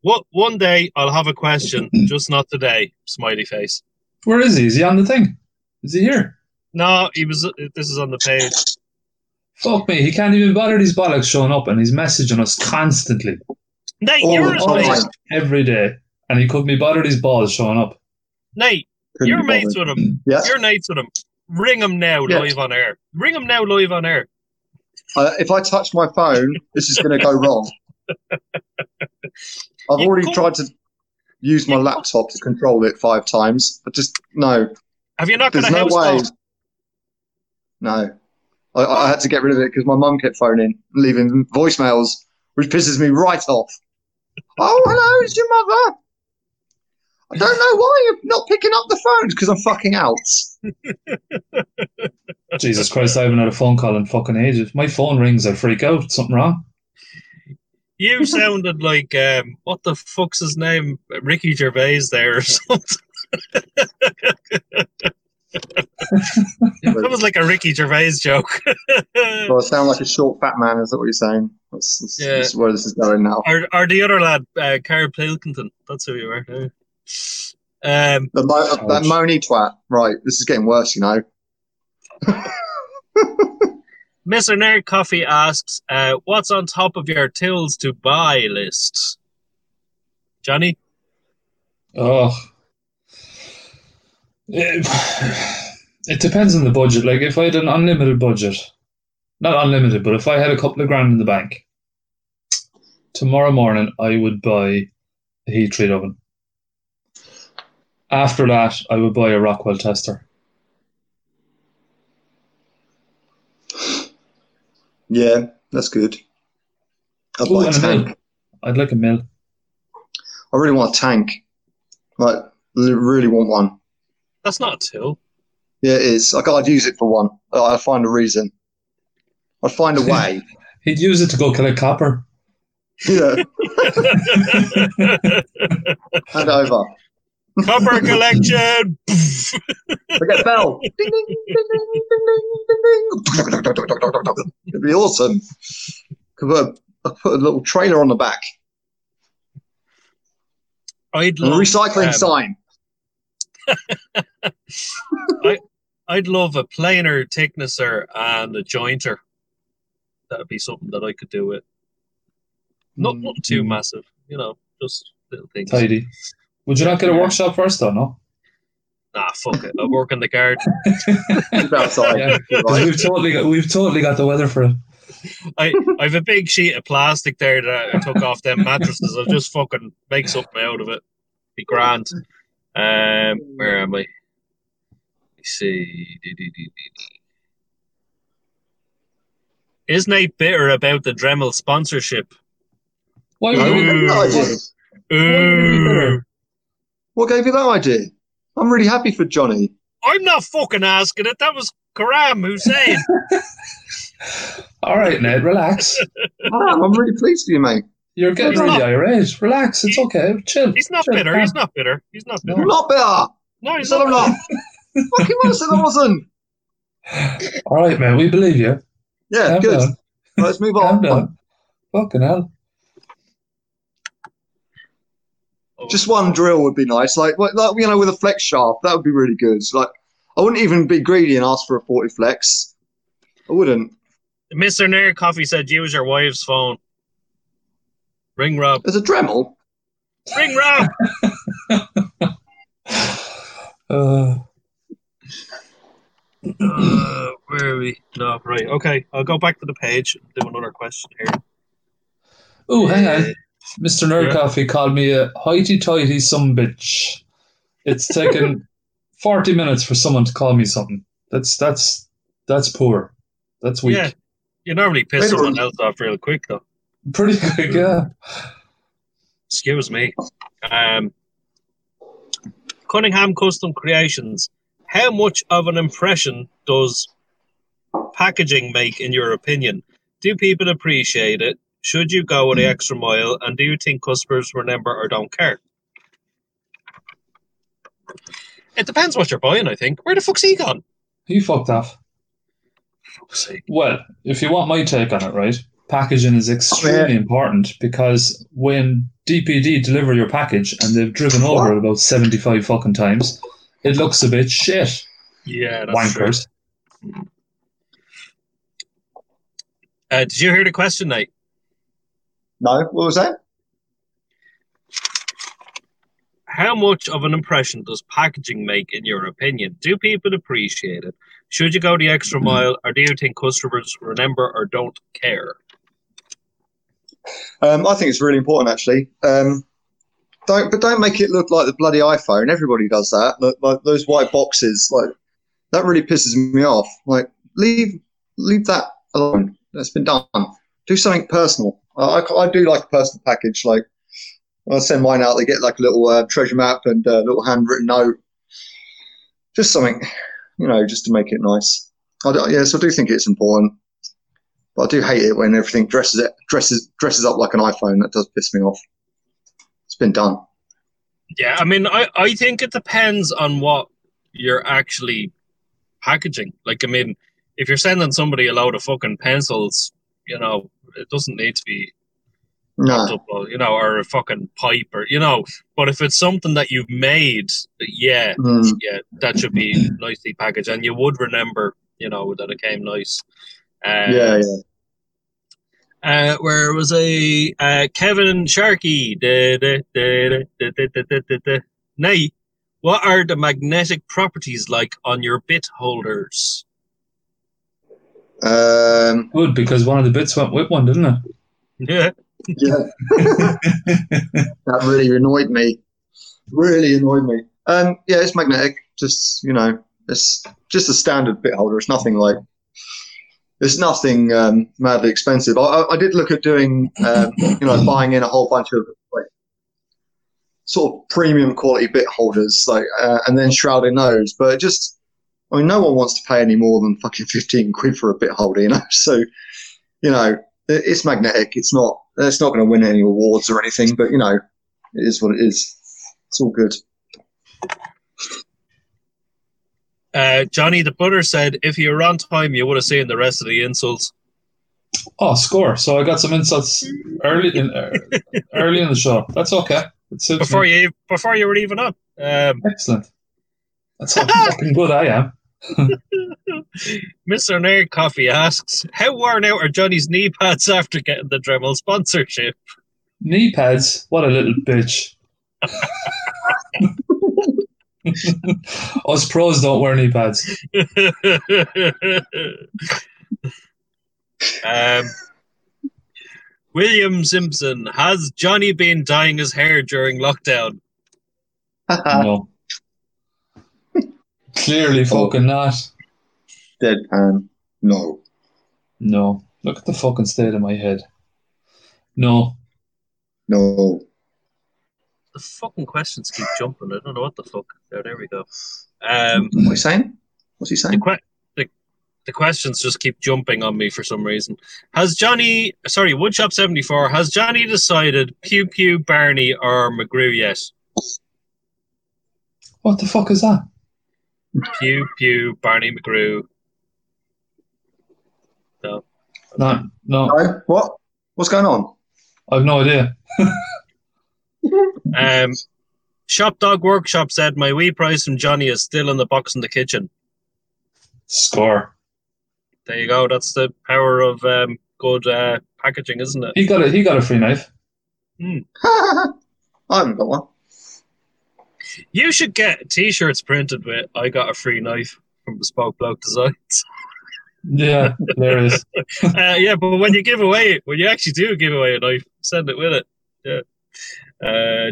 What one day I'll have a question, just not today. Smiley face. Where is he? Is he on the thing? Is he here? No, he was. This is on the page. Fuck me, he can't even bother these bollocks showing up, and he's messaging us constantly, Nate, All you're the his time. every day, and he couldn't be bothered these balls showing up. Nate, Couldn't you're be mates with him. Yeah. You're mates with him. Ring him now, Yeah. live on air. Ring him now, live on air. Uh, if I touch my phone, this is going to go wrong. I've You already could- tried to use my You could- laptop to control it five times. I just no. Have you not got There's a no house way. phone? No, I, I had to get rid of it because my mum kept phoning, leaving voicemails, which pisses me right off. Oh, hello, it's your mother. I don't know why you're not picking up the phone because I'm fucking out. Jesus Christ, I haven't had a phone call in fucking ages. My phone rings, I freak out. Something wrong? You sounded like um, what the fuck's his name, Ricky Gervais there or something. that was like a Ricky Gervais joke. So I sound like a short fat man. Is that what you're saying? That's, that's, Yeah. that's where this is going now. or, or the other lad, uh, Carl Pilkington. That's who you were. yeah. Um, The mo- that Ouch. moany twat. Right, this is getting worse. You know. Mr. Nerd Coffee asks, uh, "What's on top of your tills to buy list?" Johnny, Oh. It, it depends on the budget. Like, if I had an unlimited budget, not unlimited, but if I had a couple of grand in the bank, tomorrow morning I would buy a heat treat oven. After that, I would buy a Rockwell tester. Yeah, that's good. I'd Ooh, like a mill. tank. I'd like a mill. I really want a tank. Like, really want one. That's not a till. Yeah, it is. Like, I'd use it for one. I'd find a reason. I'd find a way. He'd use it to go collect copper. yeah, hand over. Copper collection. Forget bell. Ding, ding, ding, ding, ding, ding, ding, ding. It'd be awesome. Could put a, I'd put a little trailer on the back. I'd And a love, recycling um, sign. I'd love a planer thicknesser and a jointer. That'd be something that I could do with. Not Mm, not too Mm. massive, you know, just little things. Tidy. Would you not get a workshop first, though? No. Nah, fuck it. I work in the garden. Keep outside. Yeah, You're 'Cause right. we've totally got we've totally got the weather for it. I I've a big sheet of plastic there that I took off them mattresses. I'll just fucking make something out of it. Be grand. Um, where am I? Let's see. Dee, dee, dee, dee, dee. Is Nate bitter about the Dremel sponsorship? Why No, would what we- gave you that idea? What gave you that idea? I'm really happy for Johnny. I'm not fucking asking it. That was Karam Hussein. All right, Ned, relax. I'm, I'm really pleased for you, mate. You're getting He's really not- irate. Relax. It's okay. Chill. He's not chill. bitter. He's not bitter. He's not bitter. You're not bitter. No, I he's said not. I'm not. Fucking well said I wasn't. All right, man. We believe you. Yeah, Calm good. down. Let's move Calm on. down. Fucking hell. Oh. Just one drill would be nice. Like, like, like, you know, with a flex shaft, that would be really good. Like, I wouldn't even be greedy and ask for a Fortiflex. I wouldn't. Mr. Nair Coffee said use your wife's phone. Ring Rob. There's a Dremel. Ring Rob. Uh, uh, where are we? No, right. Okay, I'll go back to the page and do another question here. oh, hang on. Uh, Mr. Nerd Yeah. Coffee called me a hoity-toity some bitch. It's taken forty minutes for someone to call me something. That's that's that's poor. That's weak. Yeah. You normally piss someone else off real quick, though. Pretty quick, yeah. Excuse me. Um, Cunningham Custom Creations. How much of an impression does packaging make, in your opinion? Do people appreciate it? Should you go the extra mile? And do you think customers remember or don't care? It depends what you're buying, I think. Where the fuck's he gone? He fucked off. Well, if you want my take on it, right? Packaging is extremely important because when DPD deliver your package and they've driven over it about seventy-five fucking times, it looks a bit shit. Yeah, that's true. Wankers. Uh, did you hear the question, Nate? No, what was that? How much of an impression does packaging make, in your opinion? Do people appreciate it? Should you go the extra mile, or do you think customers remember or don't care? Um, I think it's really important, actually. Um, don't, but don't make it look like the bloody iPhone. Everybody does that. Look, like those white boxes, like that really pisses me off. Like, leave, leave that alone. That's been done. Do something personal. I, I, I do like a personal package. Like, I send mine out. They get like a little uh, treasure map and a little handwritten note. Just something, you know, just to make it nice. I do, yes, I do think it's important. But I do hate it when everything dresses it dresses dresses up like an iPhone. That does piss me off. It's been done. Yeah, I mean, I, I think it depends on what you're actually packaging. Like, I mean, if you're sending somebody a load of fucking pencils, you know, it doesn't need to be No, multiple, you know, or a fucking pipe or, you know, but if it's something that you've made, yeah, Mm, yeah, that should be nicely packaged, and you would remember, you know, that it came nice. Uh, yeah, yeah uh, where was a Uh, Kevin Sharkey. Nay. what are the magnetic properties like on your bit holders? Um, Good, because one of the bits went with one, didn't it? Yeah. yeah. that really annoyed me. Really annoyed me. Um, yeah, it's magnetic. Just, you know, it's just a standard bit holder. It's nothing like it's nothing um, madly expensive. I, I, did look at doing, um, you know, buying in a whole bunch of like sort of premium quality bit holders, like, uh, and then shrouding those. But just, I mean, no one wants to pay any more than fucking fifteen quid for a bit holder, you know. So, you know, it- it's magnetic. It's not. It's not going to win any awards or anything, but you know, it is what it is. It's all good. Uh, Johnny the Butter said if you were on time, you would have seen the rest of the insults. Oh, score! So I got some insults early in uh, early in the show. That's okay. Before me. you before you were even on. Um, Excellent. That's how fucking good I am. Mr. Nerd Coffee asks, "How worn out are Johnny's knee pads after getting the Dremel sponsorship?" Knee pads. What a little bitch. Us pros don't wear knee pads. um, William Simpson has Johnny been dyeing his hair during lockdown? No. Clearly fucking not. Deadpan. No. No. Look at the fucking state of my head. No. No. The fucking questions keep jumping. I don't know what the fuck. There, there we go. Um, What are you saying? What's he the, saying? que- the, the questions just keep jumping on me for some reason. Has Johnny, sorry, Woodshop seventy four, has Johnny decided Pugh Pugh, Barney, or McGrew yet? What the fuck is that? Pugh Pugh, Barney, McGrew. No. No. No. What? What's going on? I've no idea. Um, Shop Dog Workshop said my wee price from Johnny is still in the box in the kitchen. Score. there you go. That's the power of um, good uh, packaging, isn't it? He got a he got a free knife. I haven't got one. You should get t-shirts printed with "I got a free knife" from Bespoke Bloke Designs. Yeah, there is. uh, yeah, but when you give away, when you actually do give away a knife, send it with it. Yeah. Uh.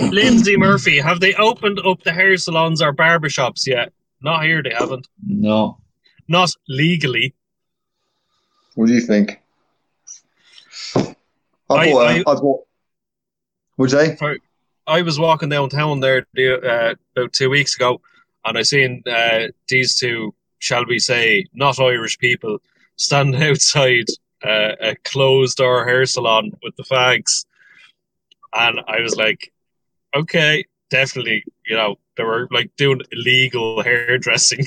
Lindsay Murphy, have they opened up the hair salons or barbershops yet? Not here, they haven't. No. Not legally. What do you think? I I- bought. I- I, I bought. Would you? I was walking downtown there uh, about two weeks ago, and I seen uh, these two, shall we say, not Irish people, standing outside uh, a closed door hair salon with the fags, and I was like, okay, definitely, you know, they were like doing illegal hairdressing.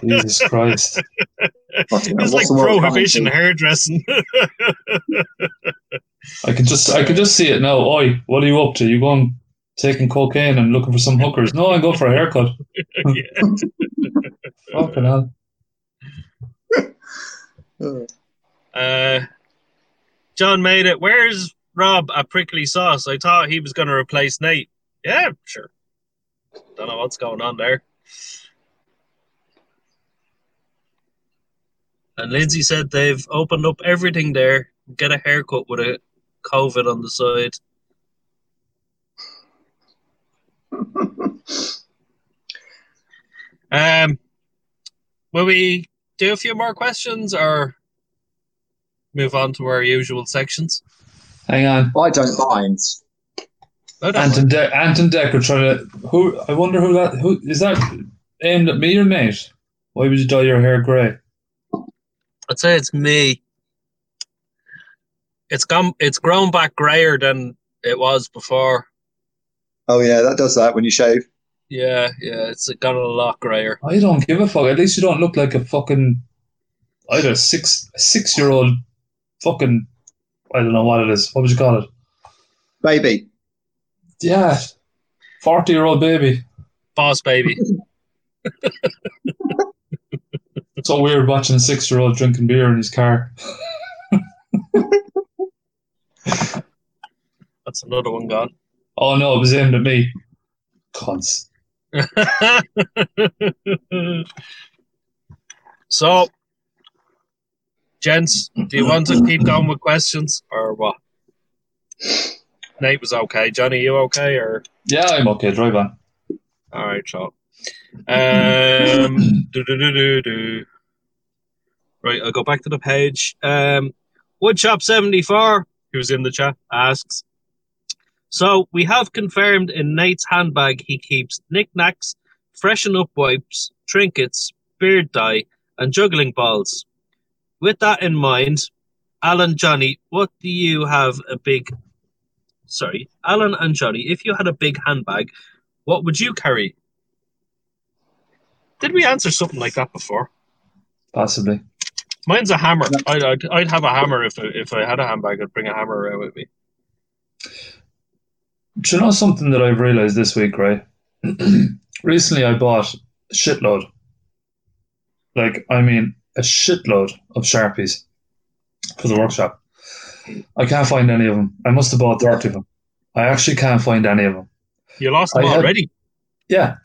Jesus Christ. Fucking hell, it's like prohibition hairdressing. I can just I can just see it now. Oi, what are you up to? You going taking cocaine and looking for some hookers? No, I go for a haircut. yeah. Fucking hell. Uh, John made it. Where's Rob a Prickly Sauce? I thought he was going to replace Nate. Yeah, sure. Don't know what's going on there. And Lindsay said they've opened up everything there. Get a haircut with a COVID on the side. Um, will we do a few more questions or move on to our usual sections? Hang on. I don't mind. I don't Anton De- Anton Decker trying to who I wonder who that who is that aimed at me or Nate? Why would you dye your hair grey? I'd say it's me. It's gone. It's grown back grayer than it was before. Oh yeah, that does that when you shave. Yeah, yeah. It's got a lot grayer. I don't give a fuck. At least you don't look like a fucking either six six year old fucking I don't know what it is. What would you call it? Baby. Yeah. Forty year old baby. Boss baby. It's so weird watching a six year old drinking beer in his car. That's another one gone. Oh no, it was aimed at me. Cunts. so, gents, do you want to keep going with questions or what? Nate was okay. Johnny, you okay? Or Yeah, I'm okay, drive on. all right, so um, do, do, do, do, do. right. I'll go back to the page. Um, Woodshop seventy four, who's in the chat, asks. So we have confirmed in Nate's handbag he keeps knickknacks, freshen up wipes, trinkets, beard dye, and juggling balls. With that in mind, Alan, Johnny, what do you have a big? Sorry, Alan and Johnny, if you had a big handbag, what would you carry? Did we answer something like that before? Possibly. Mine's a hammer. I'd, I'd, I'd have a hammer if I, if I had a handbag. I'd bring a hammer around with me. Do you know something that I've realized this week, right? Recently, I bought a shitload. Like, I mean, a shitload of Sharpies for the workshop. I can't find any of them. I must have bought 30 of them. I actually can't find any of them. You lost them I had- already. Yeah.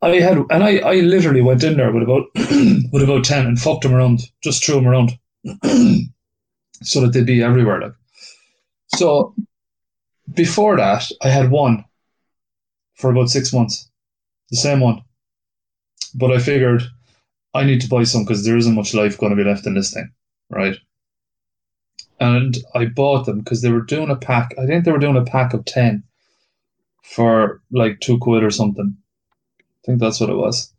I had, and I, I literally went in there with about, with about 10 and fucked them around, just threw them around so that they'd be everywhere. Like, so before that, I had one for about six months, the same one. But I figured I need to buy some because there isn't much life going to be left in this thing, right? And I bought them because they were doing a pack. I think they were doing a pack of 10 for like two quid or something. I think that's what it was.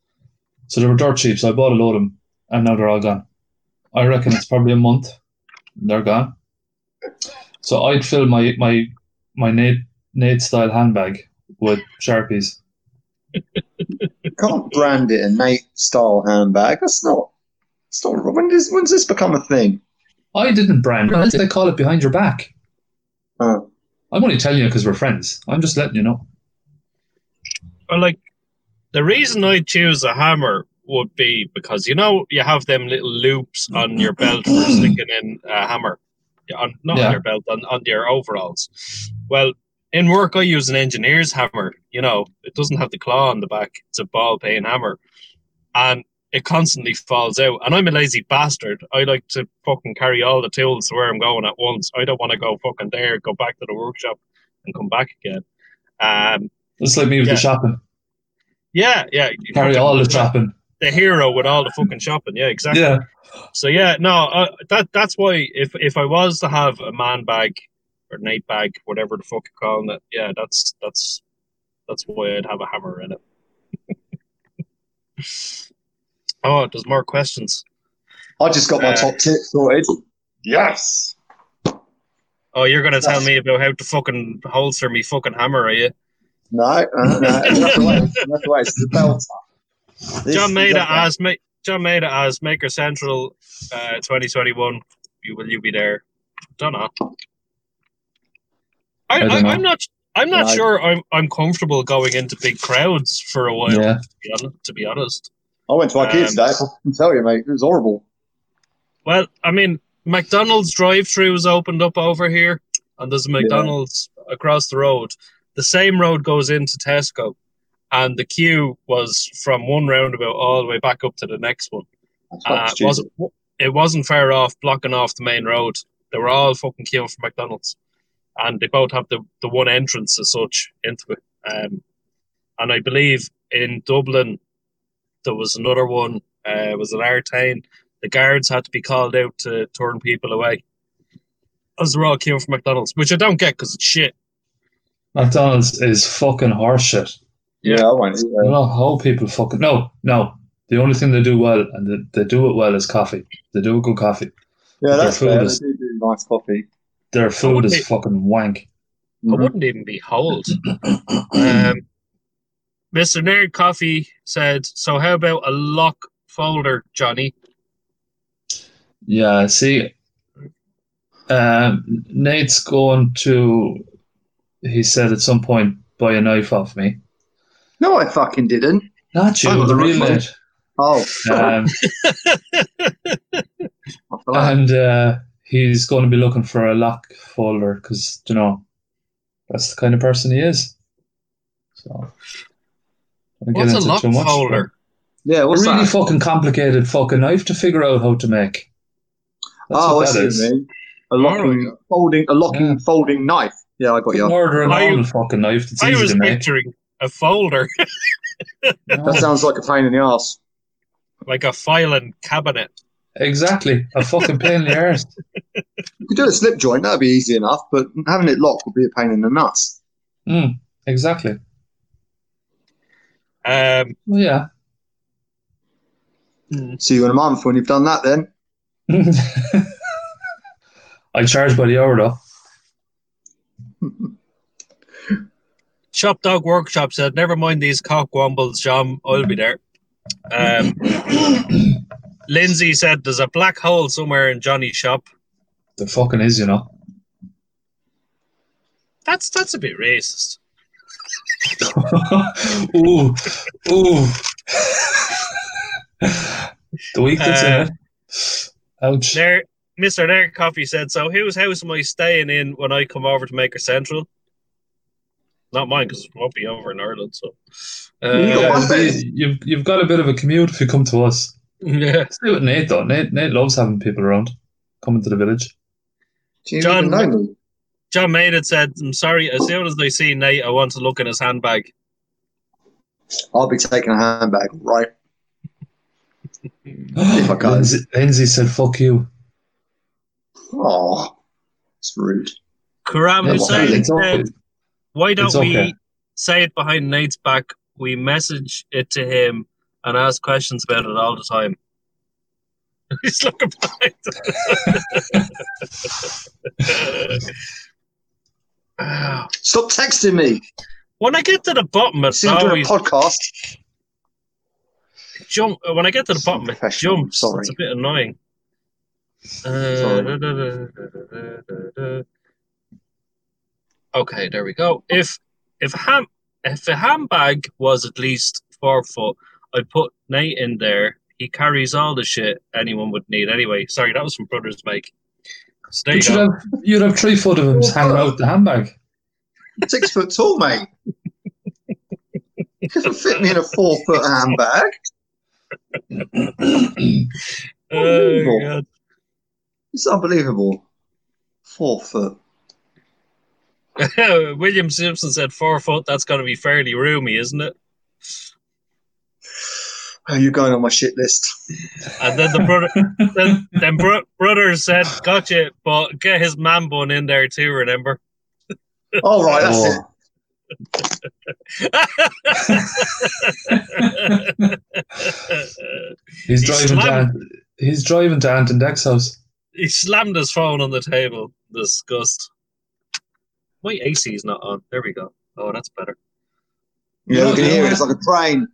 So they were dirt cheap. So I bought a load of them and now they're all gone. I reckon it's probably a month. They're gone. So I'd fill my my my Nate Nate style handbag with sharpies. You can't brand it a Nate style handbag. That's not. It's not. When does when's this become a thing? I didn't brand it. They call it behind your back. Oh. I'm only telling you because we're friends. I'm just letting you know. Or like, The reason I choose a hammer would be because you know you have them little loops on your belt for sticking in a hammer. On, not Yeah. on your belt, on, on your overalls. Well, in work, I use an engineer's hammer. You know, it doesn't have the claw on the back; it's a ball peen hammer, and it constantly falls out. And I'm a lazy bastard. I like to fucking carry all the tools to where I'm going at once. I don't want to go fucking there, go back to the workshop, and come back again. Um, It's like me with Yeah. the shopping. yeah, yeah. Carry all the shopping. The hero with all the fucking shopping. Yeah, exactly. Yeah. So yeah, no, uh, that that's why if if I was to have a man bag or night bag, whatever the fuck you're calling it, yeah, that's that's that's why I'd have a hammer in it. oh, there's more questions. I just got my Uh, top tip sorted. Yes. Oh, you're gonna tell me about how to fucking holster me fucking hammer, are you? No, uh, no, enough away. Enough away. This is a belter. This John is Maida as Ma- John Maida as Maker Central, uh, 2021. You will you be there? Don't know. I, I I, don't know. I'm not. I'm not Yeah, sure. I'm I'm comfortable going into big crowds for a while. Yeah. To, be honest, to be honest. I went to IKEA Um, today. I can tell you, mate, it was horrible. Well, I mean, McDonald's drive-through was opened up over here, and there's a McDonald's across the road. The same road goes into Tesco, and the queue was from one roundabout all the way back up to the next one. Uh, it wasn't it wasn't far off, blocking off the main road. They were all fucking queuing for McDonald's, and they both have the, the one entrance as such into it. Um, and I believe in Dublin there was another one. Uh, it was an Artane. The guards had to be called out to turn people away, as they're all queuing for McDonald's, which I don't get because it's shit. McDonald's is fucking horseshit. Yeah, I went. I don't know how people fucking no, no. The only thing they do well, and they, they do it well, is coffee. They do a good coffee. Yeah, that's Their fair. is- They do do nice coffee. Their food is it- fucking wank. I Mhm. wouldn't even be hold. Um, Mr. Nerd Coffee said, "So how about a lock folder, Johnny?" Yeah, see, um, Nate's going to. He said at some point, buy a knife off me. No, I fucking didn't. Not you, the the real Nate. Oh, Um, I feel like- and uh, he's going to be looking for a lock folder because you know that's the kind of person he is. So, don't get What's a into lock too much, folder? yeah, but what's A really that? fucking complicated fucking knife to figure out how to make. That's oh, I what see that what is. A locking, folding, a locking, Yeah. folding knife. Yeah, I got you. Couldn't order an I- normal fucking knife that's I easy was to make. picturing a folder, That sounds like a pain in the ass. like a filing cabinet. Exactly, a fucking pain in the arse. You could do a slip joint. That'd be easy enough. But having it locked would be a pain in the nuts. Mm, exactly. Um, Well, yeah. See you in a month when you've done that. Then I charge by the hour though. Shop Dog Workshop said, "Never mind these cock wombles, John. I'll be there." Um, Lindsay said, "There's a black hole somewhere in Johnny's shop." The fucking is, you know. That's that's a bit racist. ooh, ooh. the week that's in Uh, it. Ouch. There, Mister Nerd Coffee said, "So whose house am I staying in when I come over to Maker Central?" Not mine because it won't be over in Ireland. So, uh, Yeah, one it'll be- you've you've got a bit of a commute if you come to us. Yeah. Stay with Nate though. Nate Nate loves having people around, coming to the village. do you John- even know me? John Maynard said, "I'm sorry. As soon as I see Nate, I want to look in his handbag." I'll be taking a handbag, right? if I can. Lindsay, Lindsay said, "Fuck you." Oh, it's rude. Karam Yeah, Hussein said, okay. "Why don't It's we say it behind Nate's back? We message it to him and ask questions about it all the time." He's looking behind. Stop texting me. when I get to the bottom, it See, I'm a always podcast. jump. When I get to the bottom, it jumps. sorry. It's a bit annoying. Uh, da, da, da. Okay, there we go. If if ham if a handbag was at least four foot. I put Nate in there. He carries all the shit anyone would need anyway. Sorry, that was from Brothers Make. So there you But you'd go. have, you'd have three foot of him hanging out the handbag. Six foot tall, mate. You couldn't fit me in a four foot handbag. Oh, God. It's unbelievable. Four foot. William Simpson said four foot. That's going to be fairly roomy, isn't it? Are you going on my shit list? And then the brother, then, then bro- brother said, "Gotcha," but get his man bun in there too. Remember? All right, that's it. Oh. He's He driving slammed- down. He's driving to Ant and Dec's house. he slammed his phone on the table. Disgust. My AC is not on. There we go. Oh, that's better. Yeah, No, we can hear it. It's like a train.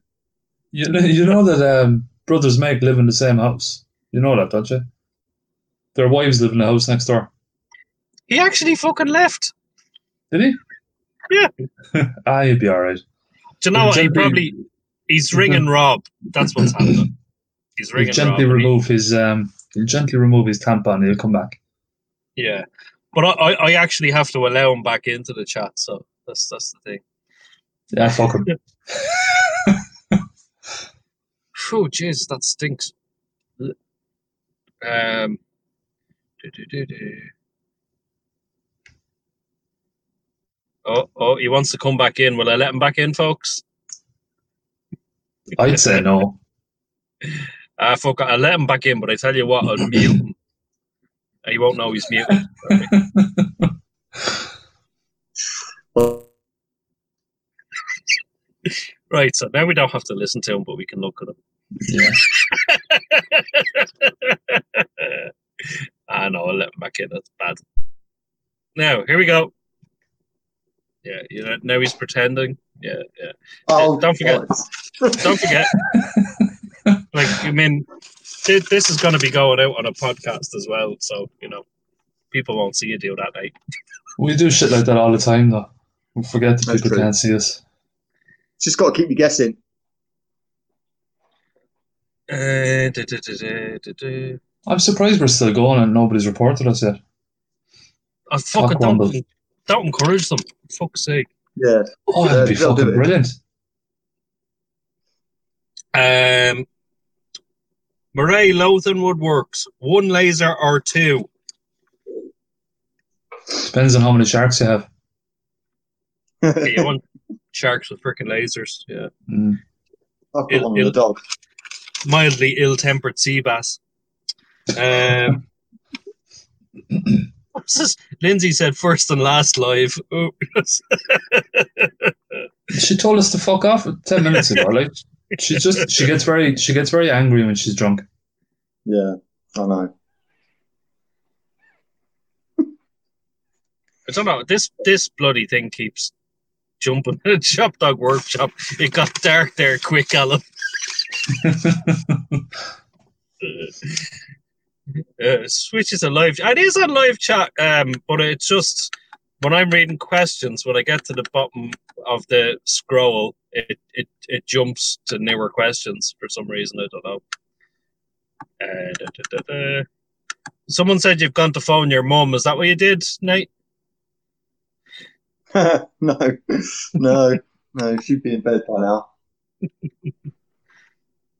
You know, you know that um, brothers Make live in the same house. You know that, don't you? Their wives live in the house next door. He actually fucking left. Did he? Yeah. ah, he'd be all right. Do you know what? He probably he's ringing Rob. That's what's happening. He's He'll gently Rob. and he- remove his um. He'll gently remove his tampon. He'll come back. Yeah, but I, I, I actually have to allow him back into the chat. So that's that's the thing. Yeah, fuck him. Oh, jeez, that stinks. Um. Oh, oh, he wants to come back in. Will I let him back in, folks? I'd say no. Ah, fuck, it, I'll let him back in, but I tell you what, I'll mute him. He won't know he's muted. Right, so now we don't have to listen to him, but we can look at him. Yeah. I know, I'll let him back in. That's bad. Now, here we go. Yeah, you know, now he's pretending. Yeah, yeah. Oh, Don't forget. Don't forget. like, I mean, this is going to be going out on a podcast as well, so, you know, people won't see you do that, mate. We do shit like that all the time, though. We forget that That's people true. can't see us. Just got to keep you guessing. Uh. I'm surprised we're still going and nobody's reported us yet. Oh, fucking Fuck don't, Wombles. don't encourage them. Fuck's sake. Yeah. Oh, that'd be Yeah, they'll do fucking brilliant. Um, Murray Lothan Woodworks. One laser or two? Depends on how many sharks you have. Yeah, you want sharks with freaking lasers. Yeah. Mm. I've got Il- one on il- the dog. Mildly ill tempered sea bass. Um, what's? Lindsay said first and last live. She told us to fuck off ten minutes ago. Like she just she gets very she gets very angry when she's drunk. Yeah, I know. I don't know. This this bloody thing keeps jumping. Shop Dog Workshop. It got dark there quick, Alan. Uh, Switch is a live. It is a live chat, um, but it's just when I'm reading questions. When I get to the bottom of the scroll, it it, it jumps to newer questions for some reason. I don't know. Uh, da, da, da, da. Someone said you've gone to phone your mum. Is that what you did, Nate? no, no, no. She'd be in bed by now.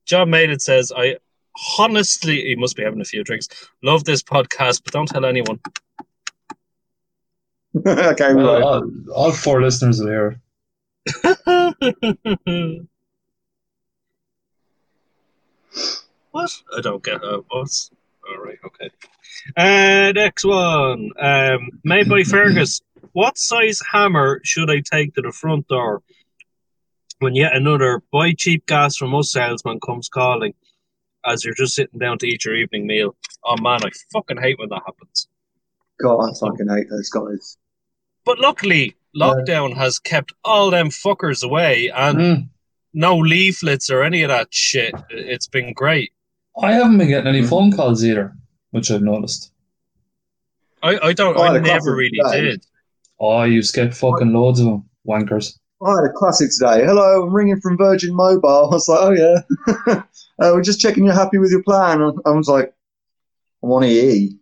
John Maiden says, I honestly, he must be having a few drinks. Love this podcast, but don't tell anyone. okay, Well, right. all, all four listeners will hear what? I don't get uh, what's all right, okay. Uh, next one. Um, made by Fergus. What size hammer should I take to the front door when yet another buy cheap gas from us salesman comes calling as you're just sitting down to eat your evening meal? Oh man, I fucking hate when that happens. God, I fucking hate those guys. But luckily, lockdown has kept all them fuckers away and Mm. no leaflets or any of that shit. It's been great. I haven't been getting any Mm. phone calls either, which I've noticed. I, I don't. Oh, I I had a never really today. did. Oh, you get fucking loads of them, wankers. I had a classic today. Hello, I'm ringing from Virgin Mobile. I was like, oh yeah, uh, we're just checking you're happy with your plan. I was like, I'm on EE.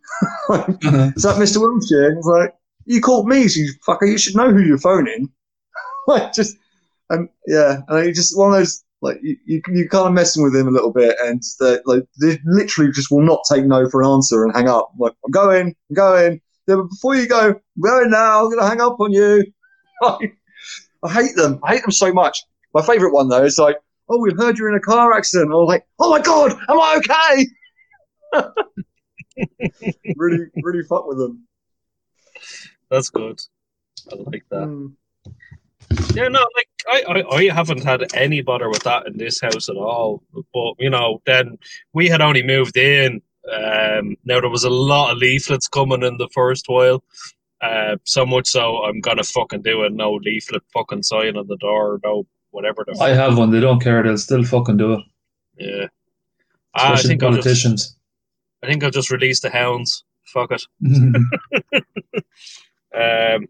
Uh-huh. Is that Mr. Wiltshire? And he's like, you called me, so you fucker. You should know who you're phoning. like just and yeah, and you just one of those like you, you you kind of messing with him a little bit, and the, uh, like they literally just will not take no for an answer and hang up. I'm like I'm going, I'm going. Yeah, but before you go, I'm going now. I'm gonna hang up on you. I hate them. I hate them so much. My favourite one though is like, oh, we've heard you're in a car accident. I was like, oh my god, am I okay? really, really fuck with them. That's good. I like that. Mm. Yeah, no, like I, I, I haven't had any bother with that in this house at all. But you know, then we had only moved in. Um, now there was a lot of leaflets coming in the first while. Uh, so much so I'm gonna fucking do a no leaflet fucking sign on the door, no whatever the I have one. They don't care. They'll still fucking do it. yeah. Ah, I think I'll just, politicians. I think I'll just release the hounds. Fuck it. Um,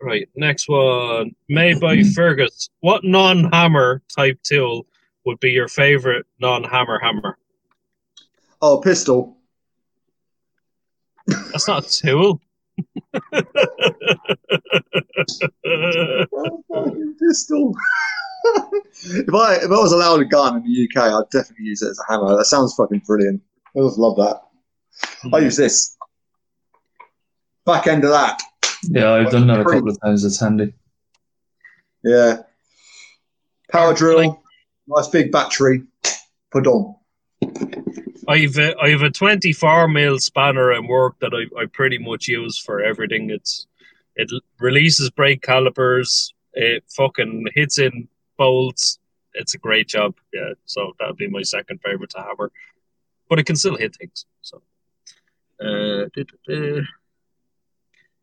right, next one. Made by Fergus. What non-hammer type tool would be your favorite non-hammer hammer? Oh, pistol. That's not a tool. Pistol. if I if I was allowed a gun in the UK, I'd definitely use it as a hammer. That sounds fucking brilliant. I just love that. I use this. Back end of that. yeah, I've done that a couple of times. It's handy. Yeah. Power drill. Nice big battery. Put on. I've a, I've a 24 mil spanner in work that I, I pretty much use for everything. It's it releases brake calipers. It fucking hits in bolts. It's a great job. Yeah, so that would be my second favorite to hammer, but it can still hit things. So, uh.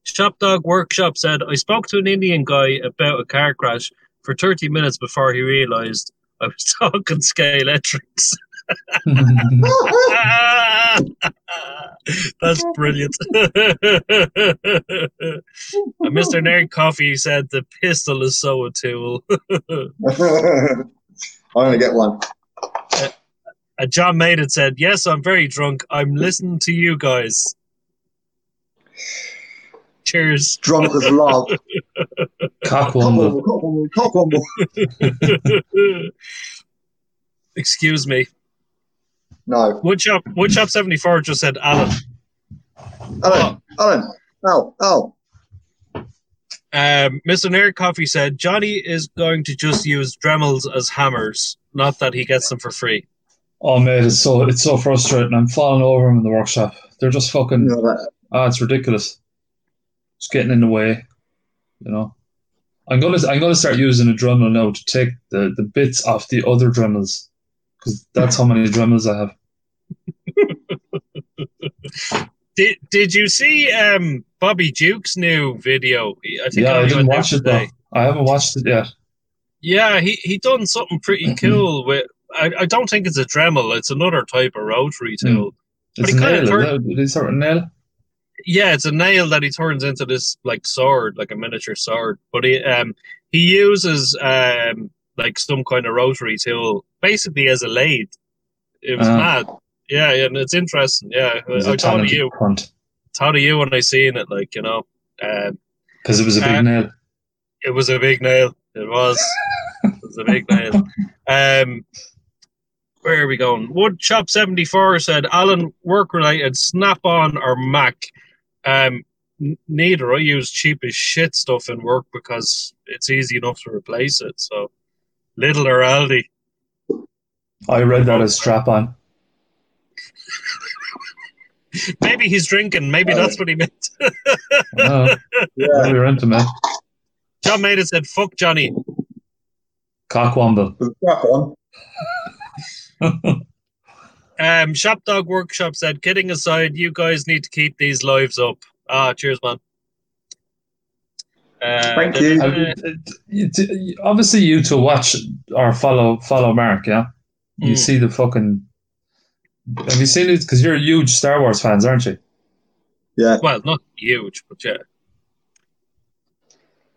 Shop Dog Workshop said I spoke to an Indian guy about a car crash for 30 minutes before he realized I was talking Scalextrics. That's brilliant. Uh, Mr. Nerd Coffee said the pistol is so a tool. I'm gonna get one. and John Maiden said, Yes, I'm very drunk. I'm listening to you guys. Cheers. Drunk with love. Cockwomble. Cockwomble, cockwomble. Excuse me. No. Woodshop Woodshop 74 just said Alan. Alan. Alan. Oh. Oh. Um, Mr. Nerd Coffee said Johnny is going to just use Dremels as hammers, not that he gets them for free. Oh mate, it's so it's so frustrating. I'm falling over them in the workshop. They're just fucking. You know that. Ah, it's ridiculous. It's getting in the way. You know. I'm gonna I'm gonna start using a Dremel now to take the, the bits off the other Dremels because that's how many Dremels I have. Did Did you see um, Bobby Duke's new video? I think Yeah, I only didn't watch it though. I haven't watched it yet. Yeah, he he done something pretty cool with. I, I don't think it's a Dremel. It's another type of rotary tool. But It's a nail. turned- Is it sort of nail? Yeah, it's a nail that he turns into this like sword, like a miniature sword. But he um he uses um like some kind of rotary tool, basically as a lathe. It was Ah. mad. Yeah, yeah, and it's interesting. Yeah, He's I thought of you, cunt. thought of you when I seen it. Like you know, um, Because it was a big Uh, nail. it was a big nail. It was. it was a big nail. Um, where are we going? Woodshop seventy four said Alan work related Snap on or Mac. Um, n- neither. I use cheap as shit stuff in work because it's easy enough to replace it. So Lidl or Aldi. I read that as strap on. Maybe he's drinking. Maybe that's what he meant. Oh, Yeah. you're into me. John Maiden said, "Fuck Johnny." Cockwomble. With strap on. Um, Shop Dog Workshop said, "Kidding aside, you guys need to keep these lives up." Ah, cheers, man. Uh, Thank you. Obviously, you to watch or follow follow Mark. Yeah, you Mm. see the fucking. Have you seen it? Because you're huge Star Wars fans, aren't you? Yeah. Well, not huge, but yeah.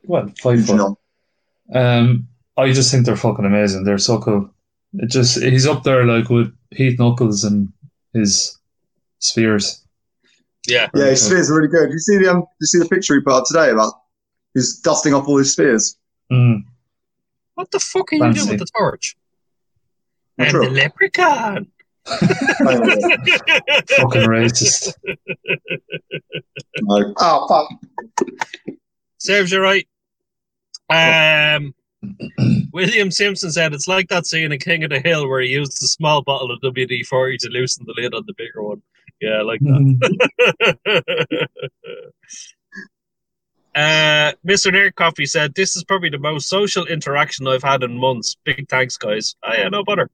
What five Huge foot? enough. Um, I just think they're fucking amazing. They're so cool. It just he's up there like with Heath Knuckles and his spheres. Yeah. Yeah, his spheres are really good. You see the um, you see the picture he put up today about he's dusting off all his spheres. Mm. What the fuck are you Fancy. doing with the torch? Not And sure. the leprechaun. Hang on a minute. Fucking racist. No. Oh fuck! Serves you right. Um, William Simpson said it's like that scene in King of the Hill where he used the small bottle of WD 40 to loosen the lid on the bigger one. Yeah, I like that. Uh, Mr. Nerd Coffee said, This is probably the most social interaction I've had in months. Big thanks, guys. Oh, yeah, no butter.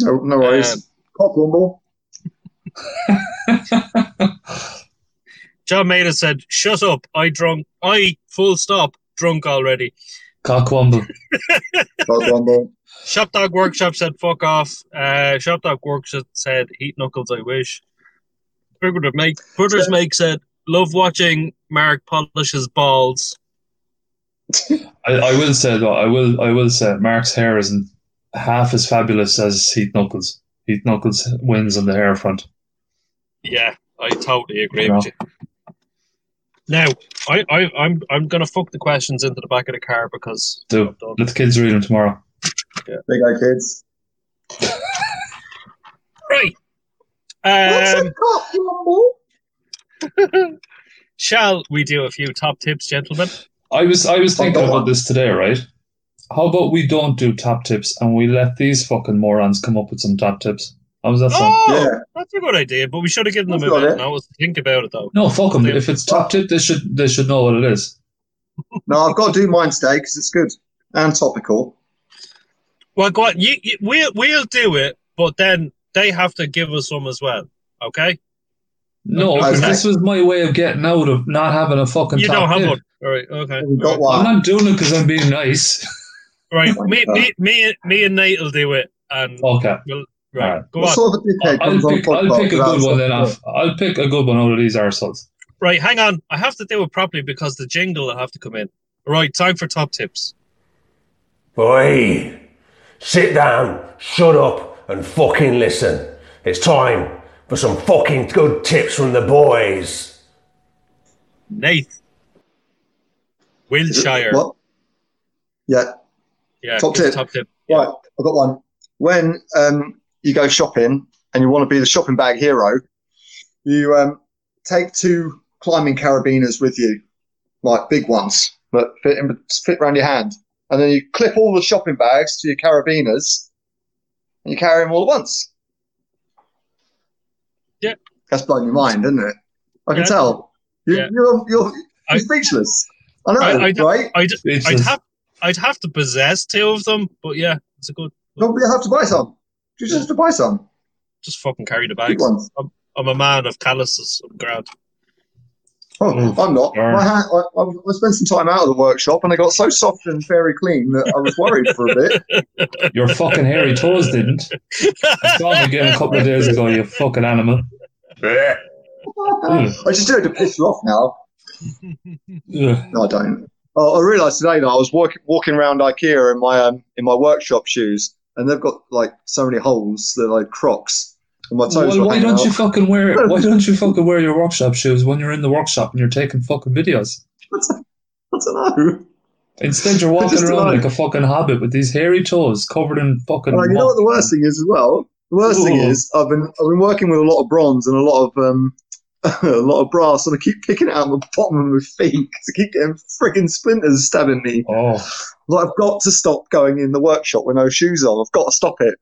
No, no worries. Um, Cock rumble. John Maiden said, Shut up. I drunk. I, full stop, drunk already. Cockwomble. Cock rumble. Shop Dog Workshop said, Fuck off. Uh, Shop Dog Workshop said, Heath Knuckles, I wish. Brother Make, Brothers Make said, Love watching Mark polish his balls. I, I will say though, I will I will say Mark's hair isn't half as fabulous as Heath Knuckles. Heath Knuckles wins on the hair front. Yeah, I totally agree Yeah. with you. Now, I, I, I'm I'm gonna fuck the questions into the back of the car because Do let the kids read them tomorrow. There you go, kids. right. What's Um, a cock rumble? Shall we do a few top tips, gentlemen? I was I was Oh, thinking about this today, right? How about we don't do top tips and we let these fucking morons come up with some top tips? How's that oh, sound? Oh, Yeah. that's a good idea, but we should have given them a That's got minute it. now to think about it though. No, fuck them. If it's top tip, they should they should know what it is. No, I've got to do mine today because it's good and topical. Well, go on. You, you, we'll we'll do it, but then they have to give us some as well. Okay? No, Okay. because this was my way of getting out of not having a fucking You top don't have tip. one. All right. Okay. We've got one. I'm not doing it because I'm being nice. Right. Me, God. me, me, me, and Nate will do it. And Okay. right, Alright. go What on. sort of I'll comes on pick, I'll pick a good one then. something? Off. I'll pick a good one out of these arseholes. Right, hang on. I have to do it properly because the jingle will have to come in. Right, time for top tips. Boy, sit down, shut up, and fucking listen. It's time for some fucking good tips from the boys. Nate. Wilshire. What? Yeah, Yeah, Top tip. Top tip. right. I've got one. When um, you go shopping and you want to be the shopping bag hero, you um, take two climbing carabiners with you, like big ones that fit in, fit around your hand, and then you clip all the shopping bags to your carabiners, and you carry them all at once. Yeah. that's blowing your mind, isn't it? I can Yeah. tell. You, Yeah. You're you're, you're I- speechless. I know, I- I- right? I'd, It's I'd have I'd have to possess two of them, but yeah, it's a good. No, you have to buy some. You just have to buy some. Just fucking carry the bags. I'm, I'm a man of calluses. I'm grand. Oh, Mm. I'm not. My hand, I, I, I spent some time out of the workshop and they got so soft and very clean that I was worried for a bit. Your fucking hairy toes didn't. I saw them again a couple of days ago, you fucking animal. I just do it to piss you off now. No, I don't. Oh, I realised today that I was walk, walking around IKEA in my um, in my workshop shoes, and they've got like so many holes. They're like Crocs, and my toes Well, why don't out. you fucking wear why don't you fucking wear your workshop shoes when you're in the workshop and you're taking fucking videos? I don't know. Instead you're walking around like a fucking hobbit with these hairy toes covered in fucking Well, you know what the worst thing is as well. The worst thing is I've been I've been working with a lot of bronze and a lot of um a lot of brass, and I keep picking it out the bottom of my feet because I keep getting frigging splinters stabbing me. Oh, Like I've got to stop going in the workshop with no shoes on. I've got to stop it.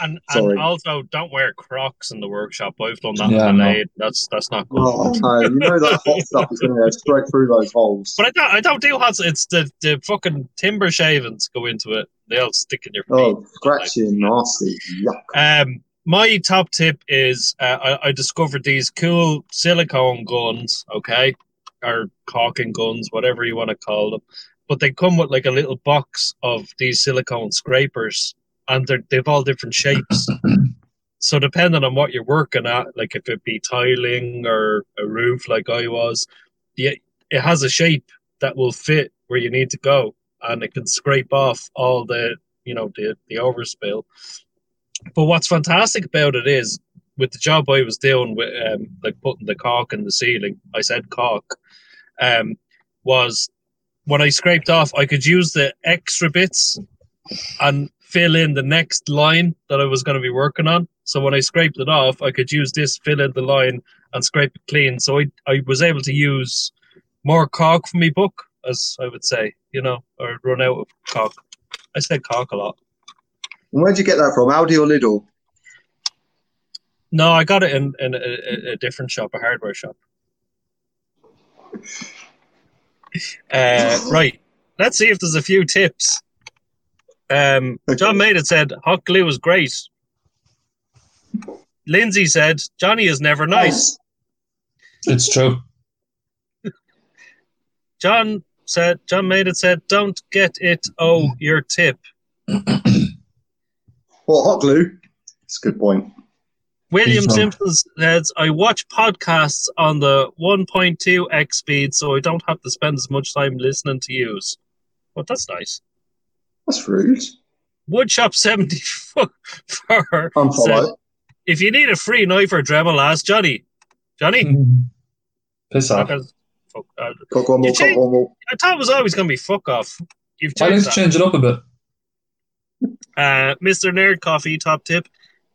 And, and also, don't wear Crocs in the workshop. I've done that Yeah, in no. That's that's not good. Oh no, you know that hot stuff is going to go straight through those holes. But I don't, I don't do hot. It's the, the fucking timber shavings go into it. They'll stick in your feet. Oh, scratchy and nasty. Yuck. Um, my top tip is uh, I, I discovered these cool silicone guns, okay, or caulking guns, whatever you want to call them. But they come with like a little box of these silicone scrapers, and they're, they've all different shapes. so depending on what you're working at, like if it be tiling or a roof, like I was, yeah, it has a shape, that will fit where you need to go, and it can scrape off all the you know the the overspill. But what's fantastic about it is with the job I was doing with um, like putting the caulk in the ceiling. I said caulk. Um, was when I scraped off, I could use the extra bits and fill in the next line that I was going to be working on. So when I scraped it off, I could use this, fill in the line, and scrape it clean. So I, I was able to use more caulk for my book, as I would say, you know, or run out of caulk. I said caulk a lot. Where'd you get that from? Aldi or Lidl? No, I got it in, in a, a, a different shop, a hardware shop. Uh, right. Let's see if there's a few tips. Um, John Maiden said hot glue is great. Lindsay said Johnny is never nice. It's true. John said John Maiden said don't get it. Oh, your tip. Well, hot glue. It's a good point. William. Simpson says I watch podcasts on the 1.2x speed, so I don't have to spend as much time listening to yous. Well, that's nice. That's rude. Woodshop 74 said, Unfollow. if you need a free knife or Dremel, ask Johnny. Johnny? Piss off. Fuck, uh, Cock one more, change- one more. I thought it was always going to be fuck off. You've I like changed to change it up a bit. Uh, Mr. Nerd Coffee, top tip.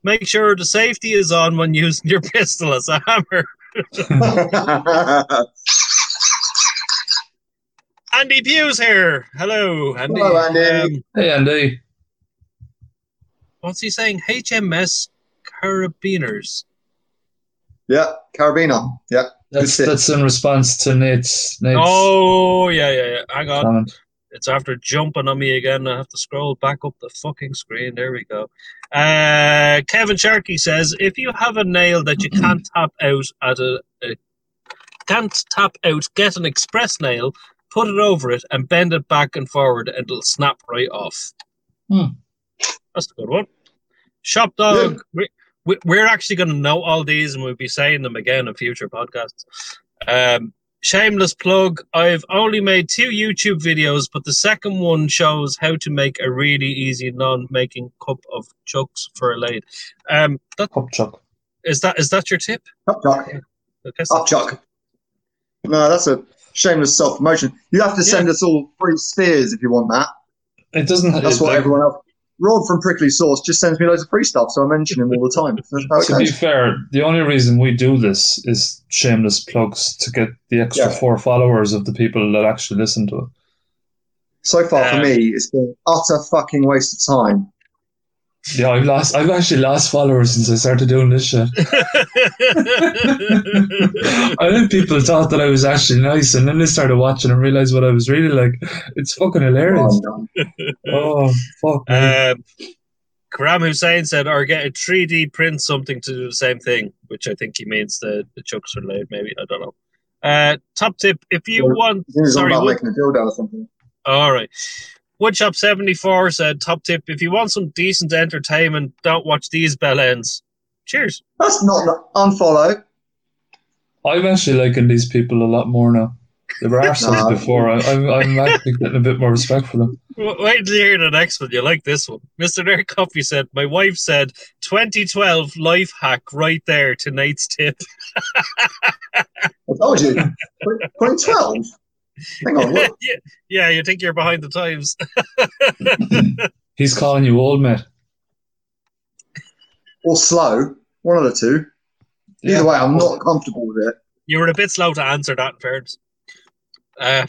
Make sure the safety is on when using your pistol as a hammer. Andy Hughes here. Hello, Andy. Hello, Andy. Um, Hey, Andy. what's he saying? HMS Carabiners. yeah, Carabiner. Yeah. That's that's in response to Nate's Nate's Oh, yeah, yeah, yeah. Hang on. comment. It's after jumping on me again. I have to scroll back up the fucking screen. There we go. Uh, Kevin Sharkey says, if you have a nail that you can't tap out at a, a can't tap out, get an express nail, put it over it, and bend it back and forward, and it'll snap right off. Hmm. That's a good one. Shop dog. We, we, we're actually going to know all these, and we'll be saying them again in future podcasts. Um, shameless plug i've only made two youtube videos but the second one shows how to make a really easy non-making cup of chucks for a lady um that Cup chuck. is that is that your tip Up chuck. I guess Up chuck. No, that's a shameless self promotion. You have to send us all free spears if you want that. It doesn't. That's it, what like, everyone else. Rod from Prickly Sauce just sends me loads of free stuff, so I mention him all the time. That's how it To be fair, the only reason we do this is shameless plugs to get the extra Yeah. four followers of the people that actually listen to it. So far for Um, me, it's been utter fucking waste of time. Yeah, I've lost. I've actually lost followers since I started doing this shit. I think people thought that I was actually nice, and then they started watching and realized what I was really like. It's fucking hilarious. Oh. Oh fuck! me. um Karam Hussein said, or get a 3D print something to do the same thing, which I think he means the, the chucks are laid, maybe. I don't know. Uh, top tip if you Well, want. He was on Sorry, about what- making a dildo or something. All right. Woodshop74 said, top tip if you want some decent entertainment, don't watch these bell ends. Cheers. That's not unfollow. I'm actually liking these people a lot more now. They were arseholes before. I, I'm, I'm actually getting a bit more respect for them. W- Wait till you hear the next one. You like this one. Mr. Nerd Coffee said, My wife said 2012 life hack right there to Nate's tip. I told you. 2012. Hang on, look. yeah, yeah, you think you're behind the times. He's calling you old, mate. Or slow. One of the two. Either Yeah. way, I'm not comfortable with it. You were a bit slow to answer that, in fairness. Uh,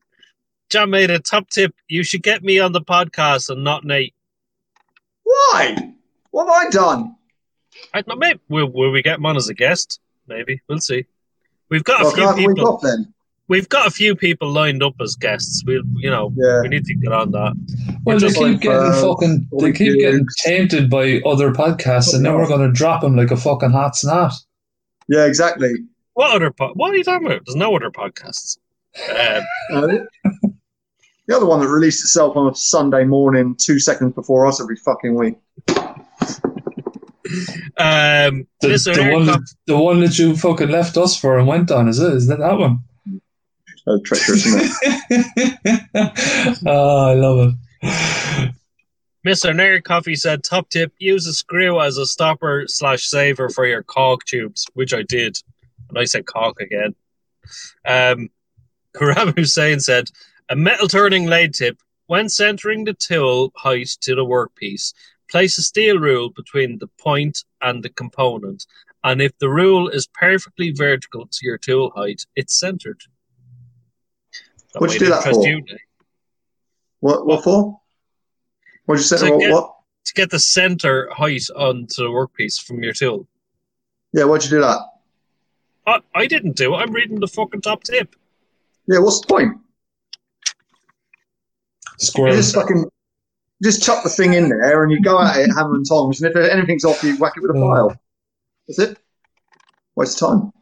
John made a top tip. You should get me on the podcast and not Nate. Why? What have I done? I don't know, maybe will, will we get him on as a guest? Maybe we'll see. We've got Well, a can I have few a week people. then? We've got a few people lined up as guests. We, will you know, Yeah. we need to get on that. Well, they keep like, getting uh, fucking. They Ollie keep getting Hughes. tainted by other podcasts, and then we're going to drop them like a fucking hot snot. Yeah, exactly. What other? Po- what are you talking about? There's no other podcasts. Um, the other one that released itself on a Sunday morning, two seconds before us every fucking week. um, The, the one, Coffee- that, the one that you fucking left us for and went on is it? Is that that one? So treacherous, oh, I love it. Mr. Nerd Coffee said, top tip, use a screw as a stopper slash saver for your caulk tubes, which I did. And I said caulk again. Um, Karam Hussein said, a metal turning lathe tip, when centering the tool height to the workpiece, place a steel rule between the point and the component. And if the rule is perfectly vertical to your tool height, it's centered. That What'd you do that for? you, What? What for? What did you say? To What, get- what? to get the center height onto the workpiece from your tool. Yeah, why'd you do that? I, I didn't do it. I'm reading the fucking top tip. Yeah, what's the point? You just fucking just chuck the thing in there and you go at it hammer and tongs, and if anything's off, you whack it with a Oh. file. That's it. Waste of time.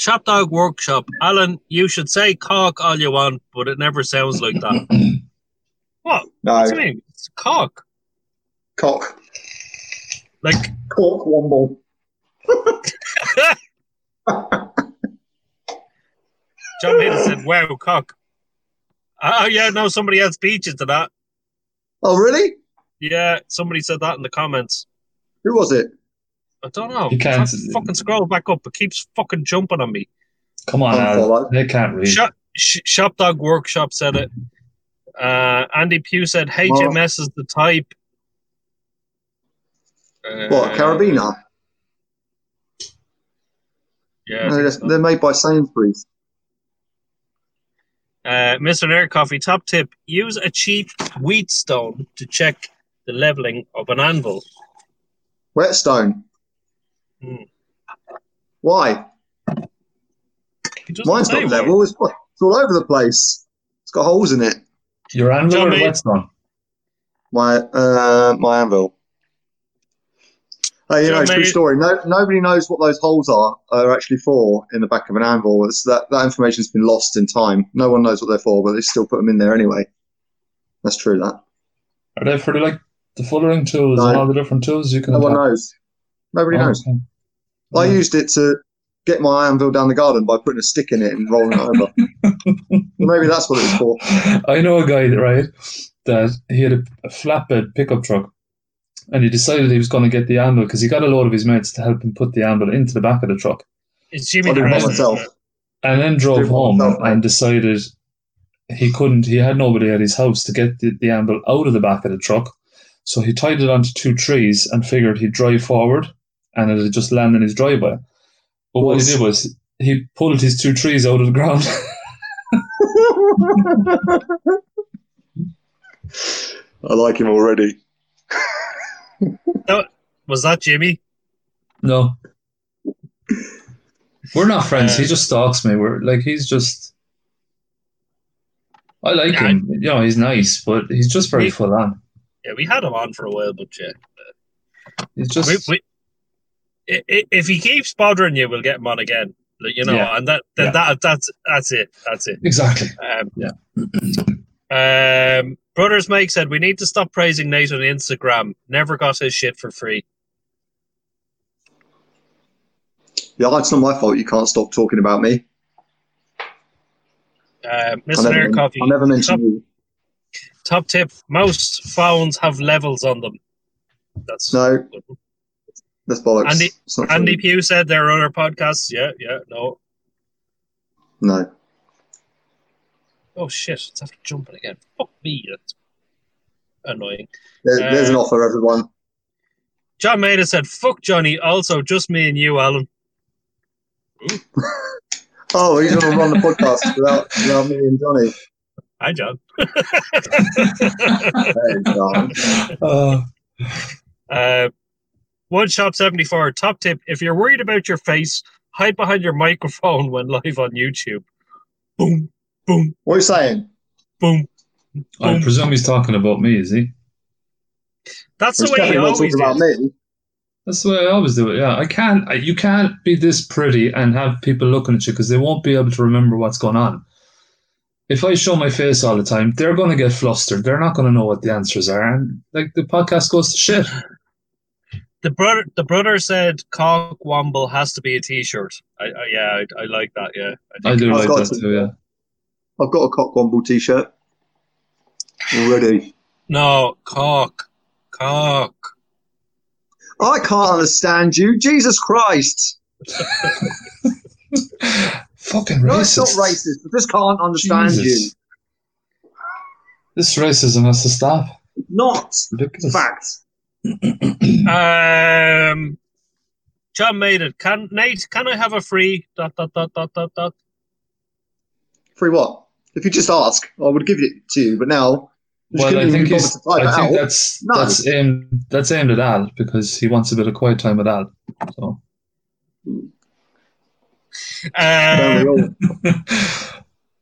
Shop Dog Workshop. Alan, you should say cock all you want, but it never sounds like that. what? No, What do you mean? It's cock. cock, Like, cork, womble. John Maiden said, wow, cock. Uh, oh, yeah, no, somebody else beat you to that. Oh, really? Yeah, somebody said that in the comments. Who was it? I don't know. You can't- Try to fucking scroll back up. It keeps fucking jumping on me. Come on, Al. They can't read. Shop, sh- Shop Dog Workshop said it. Uh, Andy Pugh said HMS is the type. Uh, What, Carabiner? Yeah. No, they're, so. they're made by Sainsbury's. Uh, Mr. Nerd Coffee, top tip use a cheap whetstone to check the leveling of an anvil. Whetstone. Hmm. Why? It doesn't Mine's not why. level. It's, it's all over the place. It's got holes in it. Your anvil John or Maiden. whetstone? My uh, my anvil. Hey, you John know, true story. No, nobody knows what those holes are are actually for in the back of an anvil. It's that that information's been lost in time. No one knows what they're for, but they still put them in there anyway. That's true. That Are they for the, like the fullering tools No. and all the different tools you can no one attack? knows. Nobody Oh, knows. okay. I used it to get my anvil down the garden by putting a stick in it and rolling it over. Maybe that's what it was for. I know a guy, right, that he had a, a flatbed pickup truck and he decided he was going to get the anvil because he got a load of his mates to help him put the anvil into the back of the truck It's Jimmy I did it by Preston, myself. and then drove it home myself, and decided he couldn't, he had nobody at his house to get the, the anvil out of the back of the truck. So he tied it onto two trees and figured he'd drive forward and it'd just landed in his driveway. But what he did was he pulled his two trees out of the ground. I like him already. Was that Jimmy? No. We're not friends. Uh, he just stalks me. We're like he's just I like Yeah, him. You know, he's nice, but he's just very We- full on. Yeah, we had him on for a while, but yeah. He's just We, we, i- i- if he keeps bothering you, we'll get him on again. Like, You know, Yeah. and that, that, Yeah. that that's that's it. That's it. exactly. Um, Yeah. um, Brothers Make said we need to stop praising Nate on Instagram. Never got his shit for free. Yeah, it's not my fault. You can't stop talking about me. Um, I Mr. never, Nerd Coffee. I never top, mentioned you. top tip: most phones have levels on them. That's No, that's bollocks. Andy- Andy. Pugh said there are other podcasts. Yeah, yeah, no. No. Oh shit! It's after jumping again. Fuck me. That's annoying. There, there's an Uh, offer, everyone. John Maiden said, "Fuck Johnny." Also, just me and you, Alan. Oh, he's going to run the podcast without, without me and Johnny. Hi, John. Hey, darling. Uh, Uh, Woodshop seventy four. Top tip: If you're worried about your face, hide behind your microphone when live on YouTube. Boom, boom, What are you saying? boom. I presume he's talking about me, is he? That's the way he always talking about me. That's the way I always do it. Yeah, I can't. I, you can't be this pretty and have people looking at you because they won't be able to remember what's going on. If I show my face all the time, they're going to get flustered. They're not going to know what the answers are, and like the podcast goes to shit. the brother the brother said cock womble has to be a t-shirt. I, I yeah, I, I like that. Yeah, I I do I've like got that to- too. Yeah. I've got a Cockwomble t-shirt already. No, cock, cock. I can't understand you. Jesus Christ. Fucking racist No, it's not racist. I just can't understand Jesus. This racism has to stop. you. Not Ridiculous. fact. Um, John Maiden. Can Nate? Can I have a free dot dot dot dot dot dot? Free what? If you just ask, I would give it to you. But now, Well, I think he's. I think out. that's No. that's aimed that's aimed at Al because he wants a bit of quiet time with Al. So Don't we Um, all?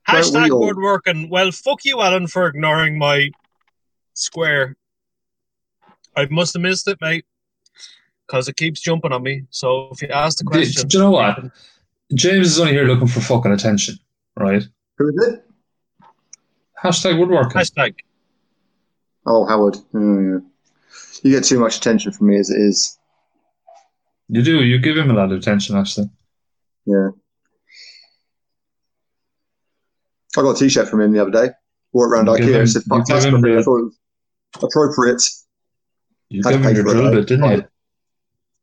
hashtag woodworking. Well, fuck you, Alan, for ignoring my square. I must have missed it, mate, because it keeps jumping on me. So if you ask the question, do you know what? James is only here looking for fucking attention, right? Who is it? Hashtag woodworking. Hashtag. Oh, Howard. Mm, yeah. You get too much attention from me as it is. You do. You give him a lot of attention, actually. Yeah. I got a t-shirt from him the other day. Wore it around You IKEA. him- It said, fuck give us, him but I thought it was appropriate. You Had to gave him pay your for it, bit, didn't you? I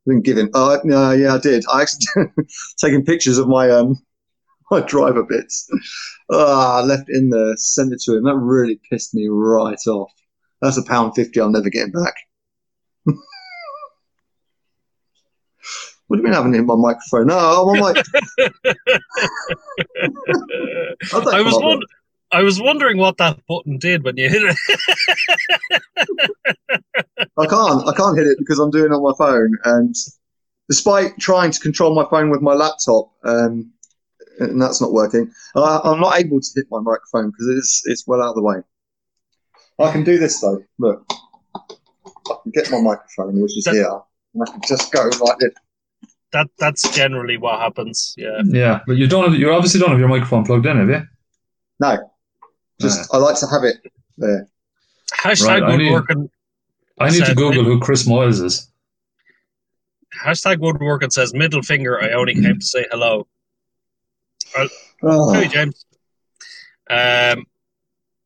didn't give him. Uh, no, yeah, I did. I actually taking pictures of my um my driver bits. Ah, I left it in there, sent it to him. That really pissed me right off. That's a pound fifty. I'm never getting back. what do you mean I haven't hit my microphone? No, I'm on my. I, don't was come up with- wondering. I was wondering what that button did when you hit it. I can't. I can't hit it because I'm doing it on my phone. And despite trying to control my phone with my laptop, um, and that's not working, I, I'm not able to hit my microphone because it's it's well out of the way. I can do this though. Look, I can get my microphone, which is That- here, and I can just go like this. that that's generally what happens. Yeah. Yeah, but you don't. Have, you obviously don't have your microphone plugged in, have you? No, just I like to have it there. Hashtag Right, I need- woodworking. I need to Google who Chris Moyles is. Hashtag woodworking says middle finger. I only came to say hello. Oh, Hey James. Um,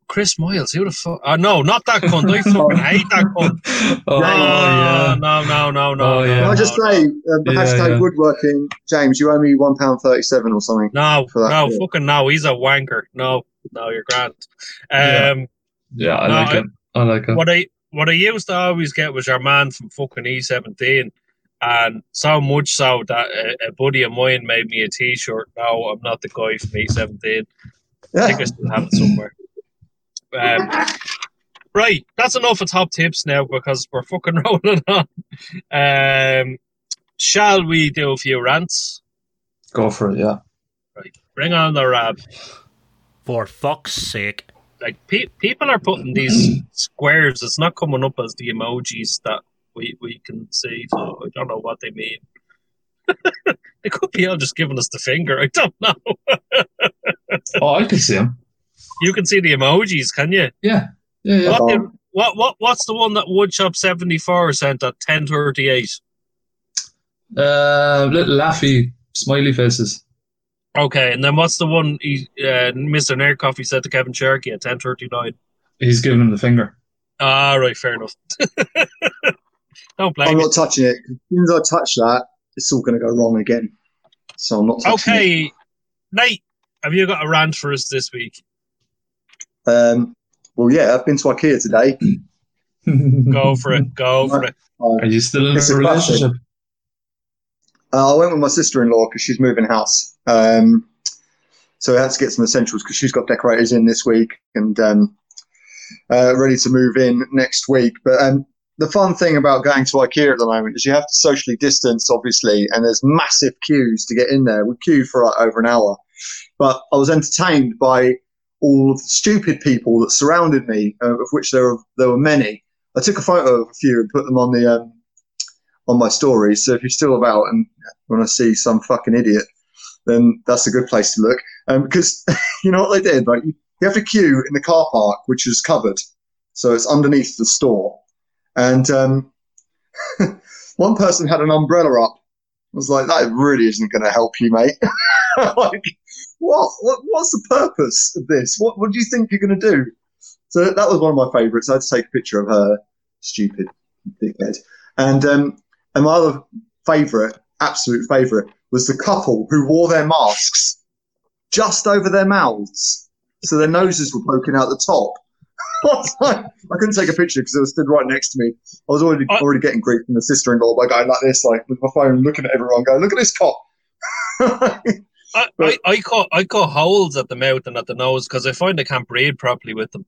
Chris Moyles. Who the fuck? Oh no, not that cunt. I fucking hate that cunt. oh, yeah. No, no, no, no, Oh, yeah. Can I just say, um, Yeah, hashtag yeah. woodworking, James, you owe me one pound thirty-seven or something. No, for that, no, yeah. fucking no. He's a wanker. No, no, you're grand. Yeah. Um, Yeah, I No, like I- it. I like it. what I what I used to always get was your man from fucking E seventeen, and so much so that a, a buddy of mine made me a T-shirt. No, I'm not the guy from E seventeen. I think I still have it somewhere. Um, right, that's enough of top tips now because we're fucking rolling on. Um, shall we do a few rants? Go for it. Yeah. Right, bring on the rab. For fuck's sake. like pe- people are putting these squares. It's not coming up as the emojis that we, we can see. So I don't know what they mean. they could be all just giving us the finger. I don't know. Oh, I can see him. You can see the emojis, can you? Yeah. Yeah. Yeah. What, did, what what what's the one that Woodshop seventy four sent at ten thirty eight? Uh, little laughy smiley faces. Okay, and then what's the one he, uh, Mr. Nerd Coffee said to Kevin Sharkey at ten thirty nine? He's giving him the finger. Ah, right, fair enough. don't blame I'm me. not touching it. As soon as I touch that, it's all going to go wrong again. So I'm not touching it. Okay, Nate, have you got a rant for us this week? Um, well, yeah, I've been to IKEA today. Go for it. Go for it. Are you still in It's a a relationship? Uh, I went with my sister-in-law because she's moving house. Um, so I had to get some essentials because she's got decorators in this week and um, uh, ready to move in next week. But um, the fun thing about going to IKEA at the moment is you have to socially distance, obviously, and there's massive queues to get in there. We queued for like, over an hour, but I was entertained by all of the stupid people that surrounded me, uh, of which there were there were many. I took a photo of a few and put them on the um, on my stories. So if you're still about and when I see some fucking idiot, then that's a good place to look. Um, because you know what they did, right? You, you have to queue in the car park, which is covered, so it's underneath the store, and um, one person had an umbrella up. I was like, that really isn't going to help you, mate. like, what, what? What's the purpose of this? What, what do you think you're going to do? So that was one of my favourites. I had to take a picture of her, stupid dickhead. And um, and my other favourite, absolute favourite, was the couple who wore their masks just over their mouths, so their noses were poking out the top. I, was like- I couldn't take a picture because it was stood right next to me. I was already I- already getting grief from the sister-in-law by going like this, like with my phone, looking at everyone, going, "Look at this cop." I, I, But- I cut I cut holes at the mouth and at the nose because I find I can't breathe properly with them.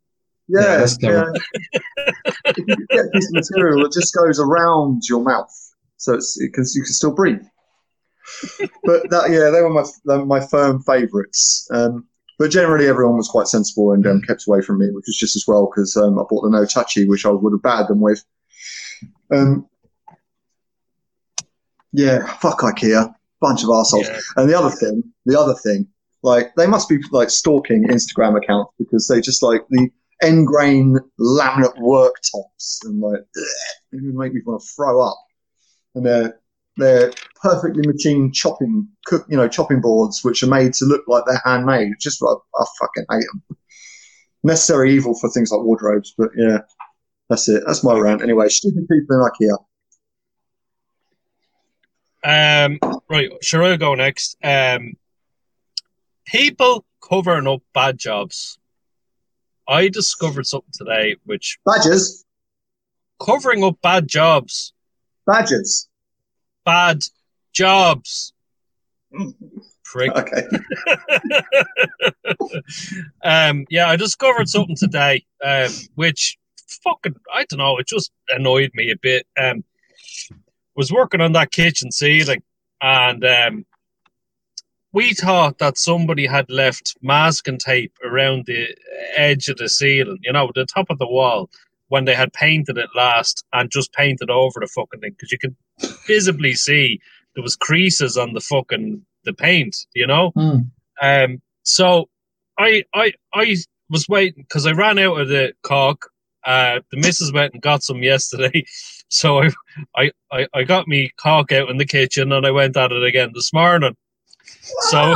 Yeah, Yeah, that's yeah. if you get a piece of material that just goes around your mouth, so it's it can, you can still breathe. but that, yeah, they were my they were my firm favourites. Um, but generally, everyone was quite sensible and um, kept away from me, which was just as well because um, I bought the no touchy, which I would have battered them with. Um, yeah, fuck IKEA, bunch of assholes. Yeah. And the other thing, the other thing, like they must be like stalking Instagram accounts because they just like the end grain laminate worktops and like ugh, it would make me want to throw up. And they're they're perfectly machined chopping cook you know chopping boards which are made to look like they're handmade. Just I, I fucking hate them. Necessary evil for things like wardrobes, but yeah, that's it. That's my rant. Anyway, stupid people in IKEA. Um, right, sure, I'll go next. Um, people covering up bad jobs. I discovered something today which Badgers, covering up bad jobs, badgers. bad jobs. Prick. Okay. um, yeah, I discovered something today, um, which fucking I don't know, it just annoyed me a bit. Um, was working on that kitchen ceiling, and um, we thought that somebody had left masking tape around the edge of the ceiling, you know, the top of the wall, when they had painted it last, and just painted over the fucking thing because you could visibly see there was creases on the fucking the paint, you know. Hmm. Um, so I I I was waiting because I ran out of the caulk. Uh, the missus went and got some yesterday, so I, I I I got me caulk out in the kitchen and I went at it again this morning. So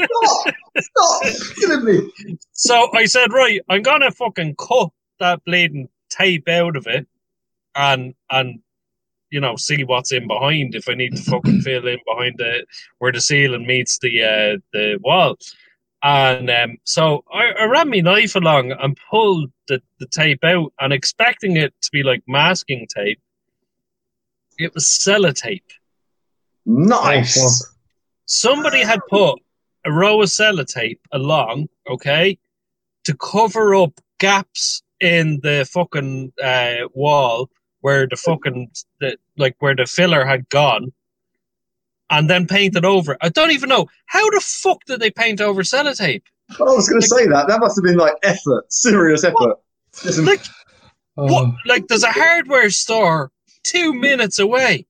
Stop! Stop! Killing me. so I said, right, I'm gonna fucking cut that bleeding tape out of it, and and you know see what's in behind if I need to fucking fill in behind the where the ceiling meets the uh, the wall. And um, so I, I ran my knife along and pulled the, the tape out, and expecting it to be like masking tape. It was sellotape. Nice. Somebody had put a row of sellotape along, okay, to cover up gaps in the fucking uh, wall where the fucking the, like where the filler had gone, and then painted over. I don't even know how the fuck did they paint over sellotape. I was going to say that. That must have been like effort, serious effort. Listen, Like Oh, what? Um, like there's a hardware store two minutes away.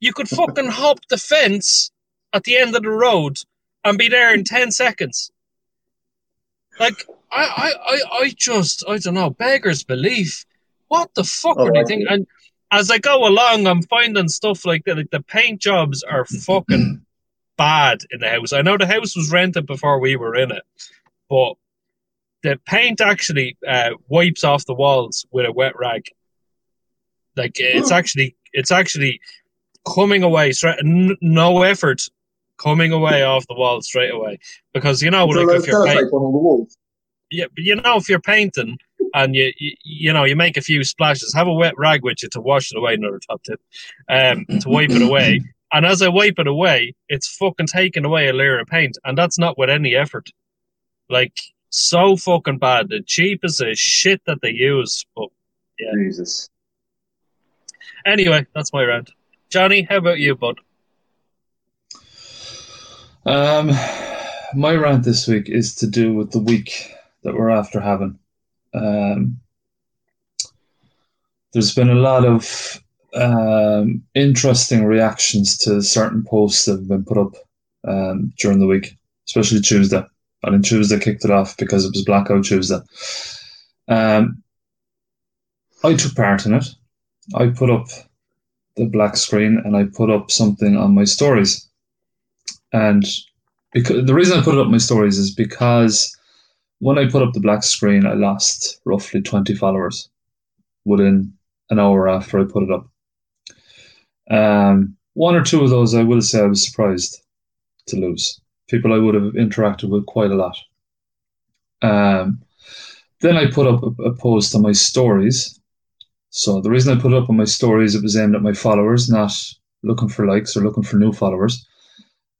You could fucking hop the fence at the end of the road and be there in ten seconds. Like I, I, I, I just I don't know beggars belief. What the fuck Oh, were they thinking? And as I go along, I'm finding stuff like that. Like the paint jobs are fucking bad in the house. I know the house was rented before we were in it, but the paint actually uh, wipes off the walls with a wet rag. Like it's actually it's actually coming away straight. N- no effort coming away off the wall straight away because you know so like if you're paint, sellotape on all the walls. yeah, but you know if you're painting and you, you you know you make a few splashes, have a wet rag with you to wash it away. Another top tip, um, to wipe it away. And as I wipe it away, it's fucking taking away a layer of paint, and that's not with any effort. Like so fucking bad. The cheapest as shit that they use. But Jesus. anyway, that's my rant. Johnny, how about you, bud? Um, my rant this week is to do with the week that we're after having. Um, there's been a lot of um, interesting reactions to certain posts that have been put up um, during the week, especially Tuesday. And then Tuesday kicked it off because it was Blackout Tuesday. Um, I took part in it. I put up the black screen and I put up something on my stories. And because the reason I put it up my stories is because when I put up the black screen, I lost roughly 20 followers within an hour after I put it up. Um, one or two of those, I will say, I was surprised to lose. People I would have interacted with quite a lot. Um, then I put up a, a post on my stories. So the reason I put up on my stories, it was aimed at my followers, not looking for likes or looking for new followers.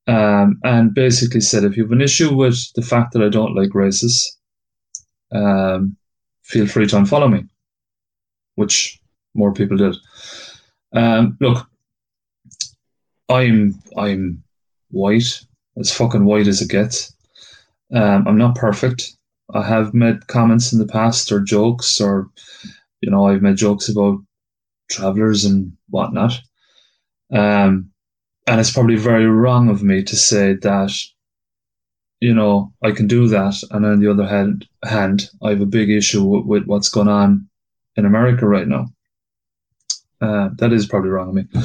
Um, and basically said, if you have an issue with the fact that I don't like races, um, feel free to unfollow me, which more people did. Um, look, I'm I'm white, as fucking white as it gets. Um, I'm not perfect. I have made comments in the past or jokes, or you know, I've made jokes about travelers and whatnot. Um, and it's probably very wrong of me to say that, you know, I can do that. And on the other hand, hand I have a big issue with, with what's going on in America right now. Uh, that is probably wrong of me.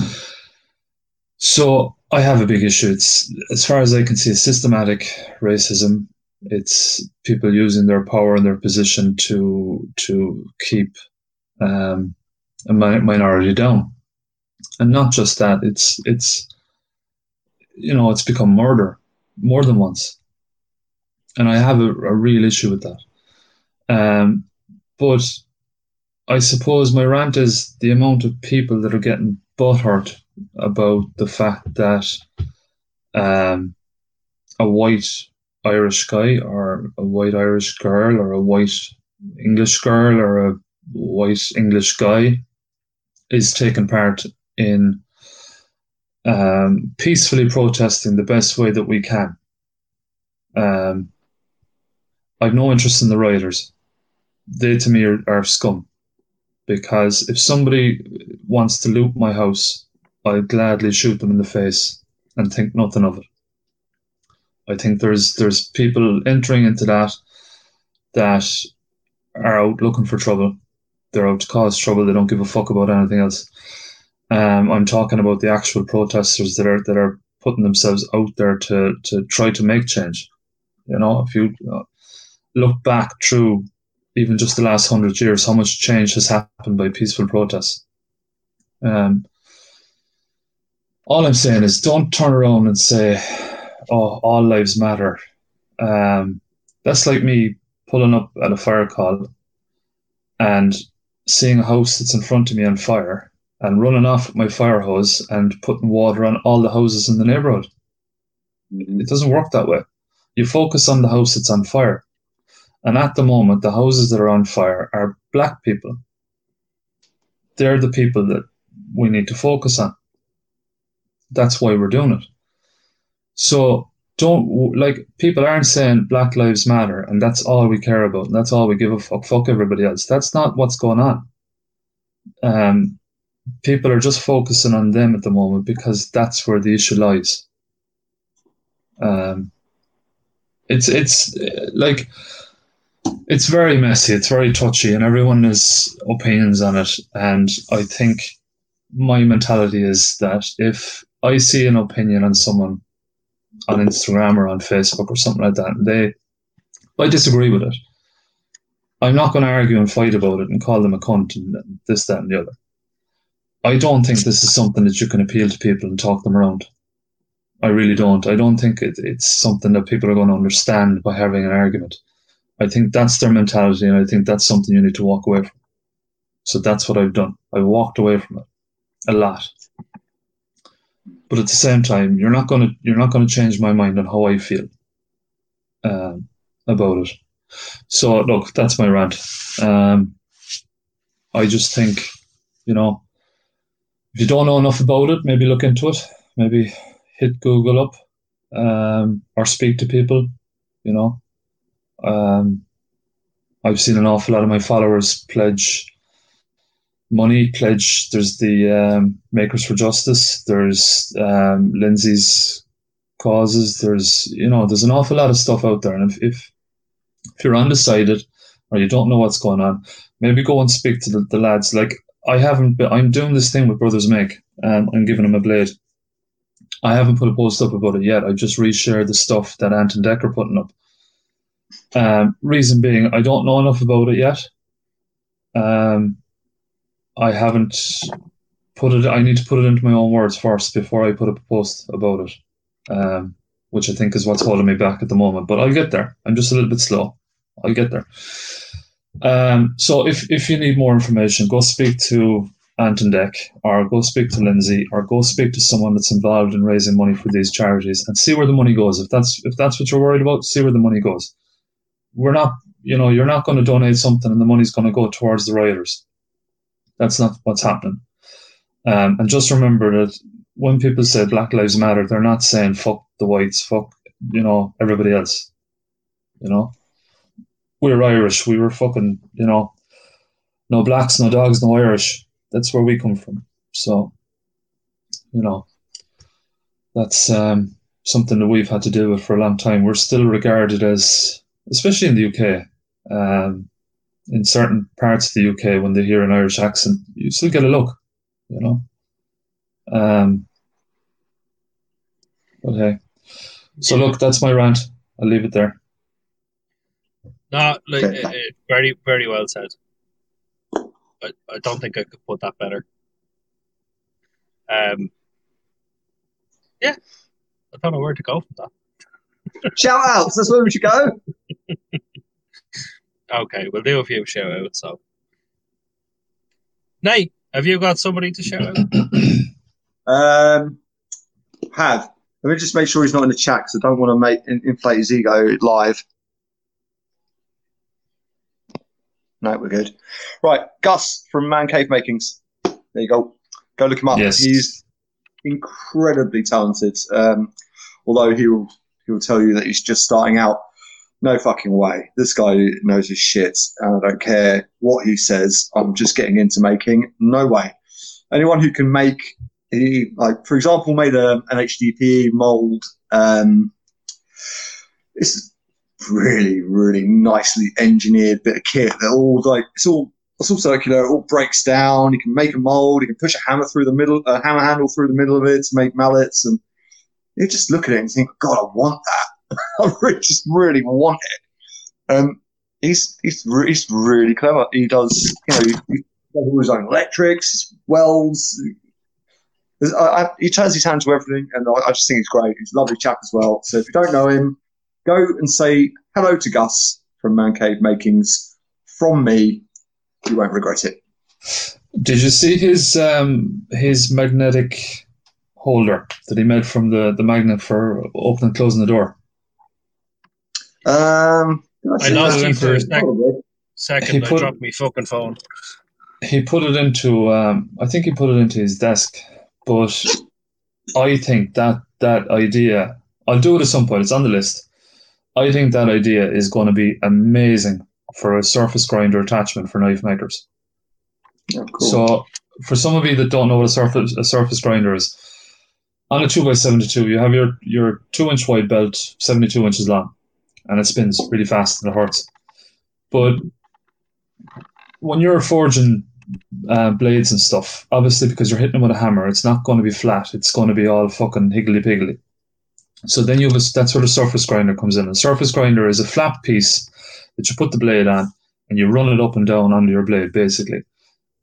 So I have a big issue. It's as far as I can see, systematic racism. It's people using their power and their position to to keep um, a minority down, and not just that. It's it's you know it's become murder more than once, and I have a, a real issue with that. Um, but I suppose my rant is the amount of people that are getting butthurt about the fact that um, a white Irish guy or a white Irish girl or a white English girl or a white English guy is taking part in um, peacefully protesting the best way that we can. Um, I've no interest in the rioters. They to me are, are scum because if somebody wants to loot my house I'd gladly shoot them in the face and think nothing of it. I think there's there's people entering into that that are out looking for trouble. They're out to cause trouble. They don't give a fuck about anything else. Um, I'm talking about the actual protesters that are that are putting themselves out there to to try to make change. You know, if you look back through even just the last hundred years, how much change has happened by peaceful protests. Um, all I'm saying is don't turn around and say, "Oh, all lives matter." Um, that's like me pulling up at a fire call and seeing a house that's in front of me on fire and running off with my fire hose and putting water on all the houses in the neighborhood. Mm-hmm. It doesn't work that way. You focus on the house that's on fire. And at the moment, the houses that are on fire are black people. They're the people that we need to focus on. That's why we're doing it. So don't like people aren't saying Black Lives Matter and that's all we care about and that's all we give a fuck. Fuck everybody else. That's not what's going on. Um, people are just focusing on them at the moment because that's where the issue lies. Um, it's it's like it's very messy. It's very touchy, and everyone has opinions on it. And I think my mentality is that if I see an opinion on someone on Instagram or on Facebook or something like that, and they, I disagree with it. I'm not going to argue and fight about it and call them a cunt and this, that, and the other. I don't think this is something that you can appeal to people and talk them around. I really don't. I don't think it, it's something that people are going to understand by having an argument. I think that's their mentality, and I think that's something you need to walk away from. So that's what I've done. I walked away from it a lot but at the same time, you're not gonna you're not gonna change my mind on how I feel um, about it. So look, that's my rant. Um, I just think, you know, if you don't know enough about it, maybe look into it. Maybe hit Google up um, or speak to people. You know, um, I've seen an awful lot of my followers pledge money pledge. There's the um, Makers for Justice. There's um, Lindsay's causes. There's you know there's an awful lot of stuff out there, and if if, if you're undecided or you don't know what's going on, maybe go and speak to the, the lads. Like I haven't. Been, I'm doing this thing with Brothers Make. Um, I'm giving them a blade. I haven't put a post up about it yet. I just reshared the stuff that Anton Decker Dec putting up. Um, reason being, I don't know enough about it yet. Um, I haven't put it. I need to put it into my own words first before I put up a post about it, um, which I think is what's holding me back at the moment. But I'll get there. I'm just a little bit slow. I'll get there. Um, so if if you need more information, go speak to Ant and Dec, or go speak to Lindsay, or go speak to someone that's involved in raising money for these charities, and see where the money goes. If that's if that's what you're worried about, see where the money goes. We're not, you know, you're not going to donate something and the money's going to go towards the rioters. That's not what's happening. Um, and just remember that when people say Black Lives Matter, they're not saying fuck the whites, fuck you know everybody else. You know, we're Irish. We were fucking you know, no blacks, no dogs, no Irish. That's where we come from. So, you know, that's um, something that we've had to deal with for a long time. We're still regarded as, especially in the UK, um, in certain parts of the UK, when they hear an Irish accent, you still get a look, you know. Um, okay. So look, that's my rant. I'll leave it there. No, like uh, uh, very, very well said. I, I don't think I could put that better. Um, yeah, I don't know where to go from that. Shout outs. That's where we should go. Okay, we'll do a few shout outs. So, Nate, have you got somebody to shout out? Um, have. Let me just make sure he's not in the chat because I don't want to make in, inflate his ego live. No, we're good. Right, Gus from Man Cave Makings. There you go. Go look him up. Yes. He's incredibly talented. Um, although he will he will tell you that he's just starting out. No fucking way. This guy knows his shit, and I don't care what he says. I'm just getting into making. No way. Anyone who can make he like for example made a, an HDPE mold. Um, it's really really nicely engineered bit of kit that all like it's all it's all circular. It all breaks down. You can make a mold. You can push a hammer through the middle, a hammer handle through the middle of it to make mallets, and you just look at it and think, God, I want that. I really, just really want it. Um, he's he's re- he's really clever. He does you know he, he does all his own electrics, his welds. I, I, he turns his hand to everything, and I, I just think he's great. He's a lovely chap as well. So if you don't know him, go and say hello to Gus from Man Cave Makings from me. You won't regret it. Did you see his um, his magnetic holder that he made from the, the magnet for opening and closing the door? Um, I lost that? you for a sec- second. He I put- dropped my fucking phone. He put it into um, I think he put it into his desk, but I think that that idea I'll do it at some point. It's on the list. I think that idea is going to be amazing for a surface grinder attachment for knife makers. Oh, cool. So, for some of you that don't know what a surface a surface grinder is, on a two x seventy two, you have your your two inch wide belt, seventy two inches long, and it spins really fast and it hurts. But when you're forging uh, blades and stuff, obviously because you're hitting them with a hammer, it's not going to be flat. It's going to be all fucking higgly piggly. So then you have a, that's where the surface grinder comes in. A surface grinder is a flat piece that you put the blade on and you run it up and down under your blade, basically.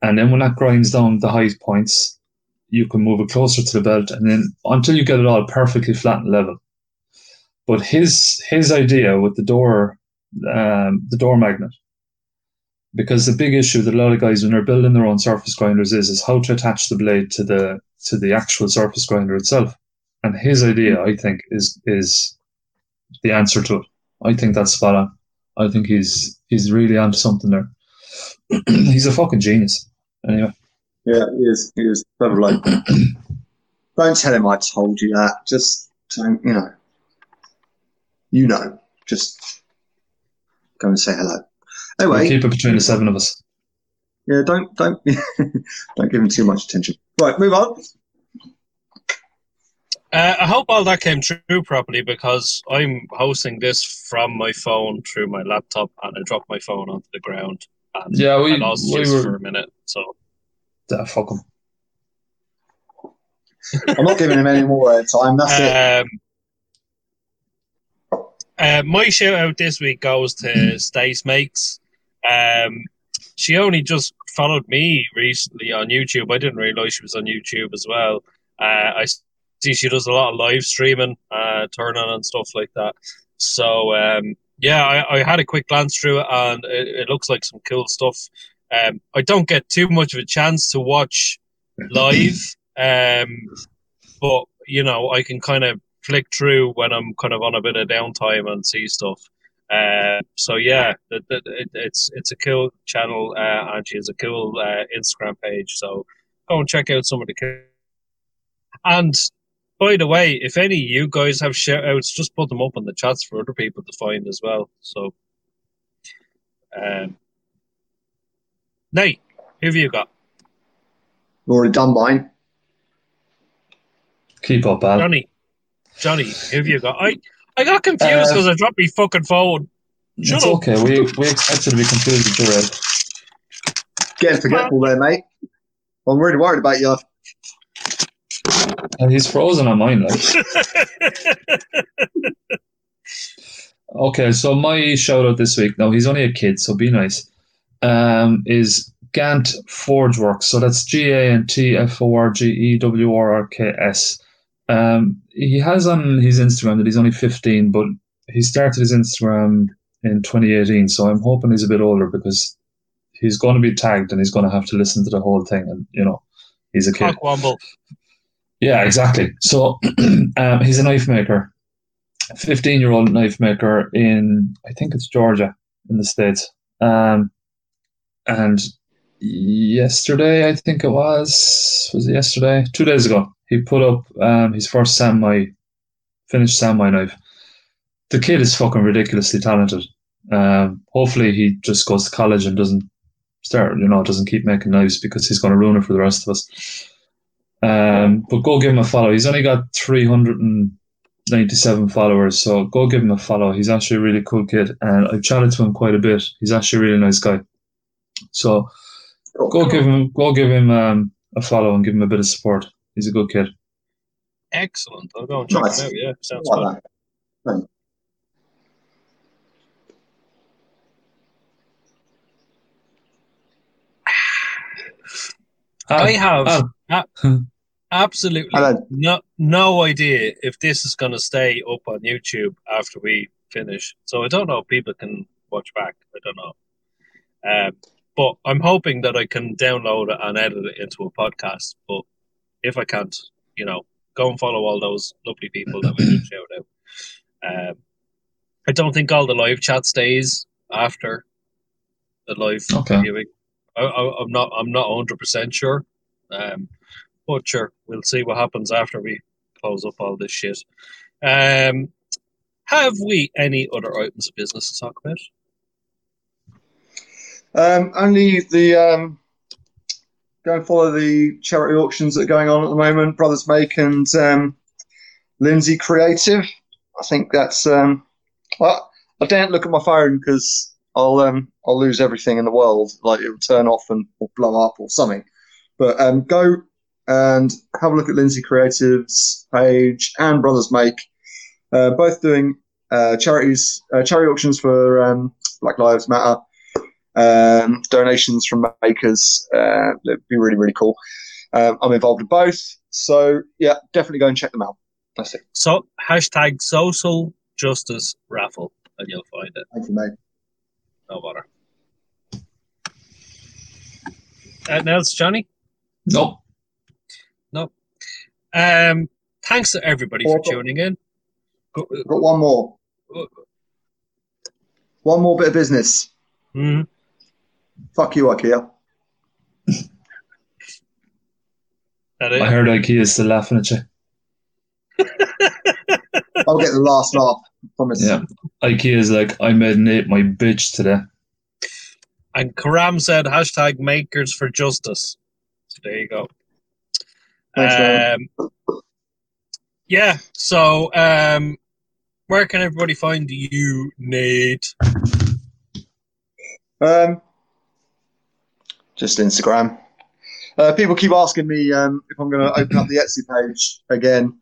And then when that grinds down the high points, you can move it closer to the belt, and then until you get it all perfectly flat and level. But his his idea with the door, um, the door magnet, because the big issue that a lot of guys when they're building their own surface grinders is is how to attach the blade to the to the actual surface grinder itself. And his idea, I think, is is the answer to it. I think that's spot on. I think he's he's really onto something there. he's a fucking genius. Anyway, Yeah, he is. He is. Clever bloke. don't tell him I told you that. Just don't, you know. You know. Just go and say hello. we'll Anyway, keep it between the seven of us. yeah, don't don't don't give him too much attention. Right, move on. Uh, I hope all that came through properly because I'm hosting this from my phone through my laptop and I dropped my phone onto the ground and Yeah, we I lost we were for a minute. So uh, fuck him. I'm not giving him any more time. That's it. Um, uh, my shout out this week goes to Stace Makes. Um, she only just followed me recently on YouTube. I didn't realize she was on YouTube as well. Uh, I see she does a lot of live streaming, uh, turn on and stuff like that. So um, yeah, I, I had a quick glance through it, and it, it looks like some cool stuff. Um, I don't get too much of a chance to watch live, um, but you know I can kind of flick through when I'm kind of on a bit of downtime and see stuff. Uh, so yeah, it, it, it's it's a cool channel, uh, and she has a cool uh, Instagram page. So go and check out some of the. And by the way, if any of you guys have shout outs, just put them up in the chats for other people to find as well. So, um, Nate, who have you got? I've already done mine. Keep up, Al. Johnny, Johnny, who have you got? I I got confused Uh, because I dropped my fucking phone. Shut It's up. okay. We we expected to be confused with your red. Getting forgetful there, mate. I'm really worried about you. And he's frozen on mine. Like. Okay, so my shout out this week, now he's only a kid, so be nice, um, is Gant Forge Works. So that's G A N T F O R G E W R R K S. Um, he has on his Instagram that he's only 15, but he started his Instagram in 2018, so I'm hoping he's a bit older because he's going to be tagged and he's going to have to listen to the whole thing, and you know, he's a kid. Cockwomble. Yeah, exactly. So um, he's a knife maker, fifteen-year-old knife maker in I think it's Georgia in the states. Um, and yesterday, I think it was was it yesterday, two days ago, he put up um, his first samurai, finished samurai knife. The kid is fucking ridiculously talented. Um, hopefully, he just goes to college and doesn't start, you know, doesn't keep making knives because he's going to ruin it for the rest of us. Um, but go give him a follow. He's only got 397 followers, so go give him a follow. He's actually a really cool kid, and I've chatted to him quite a bit. He's actually a really nice guy. So Oh, go give him, go give him um, a follow and give him a bit of support. He's a good kid. Excellent. I'll go and check Nice. it out. Yeah, sounds I good. like that. I have Al, a- absolutely Hello. no no idea if this is going to stay up on YouTube after we finish. So I don't know if people can watch back. I don't know. Um, but I'm hoping that I can download it and edit it into a podcast. But if I can't, you know, go and follow all those lovely people that we just shout out. Um, I don't think all the live chat stays after the live Okay. viewing. I, I, I'm not. I'm not 100 percent sure. Um, but sure, we'll see what happens after we close up all this shit. Um, have we any other items of business to talk about? Um, only the um, go and follow the charity auctions that are going on at the moment. Brothers Make and um, Lindsay Creative. I think that's. Um, I, I daren't look at my phone because I'll um, I'll lose everything in the world. Like it'll turn off and or blow up or something. But um, go and have a look at Lindsay Creative's page and Brothers Make. Uh, both doing uh, charities, uh, charity auctions for um, Black Lives Matter um, donations from makers. Uh, it'd be really, really cool. Um, I'm involved in both. So, yeah, definitely go and check them out. That's it. So hashtag social justice raffle, and you'll find it. Thank you, mate. No bother. Anything else, Johnny? Nope. Um, thanks to everybody for Awesome. tuning in. Go- I've got one more. One more bit of business. Mhm. Fuck you, IKEA. That? I heard IKEA is still laughing at you. I'll get the last laugh. I promise. Yeah. IKEA is like, I made Nate my bitch today. And Karam said hashtag makers for justice. So there you go. Thanks. Um, yeah, so um, where can everybody find you, Nate? Um, just Instagram. Uh, people keep asking me um, if I'm going to open up the Etsy page again.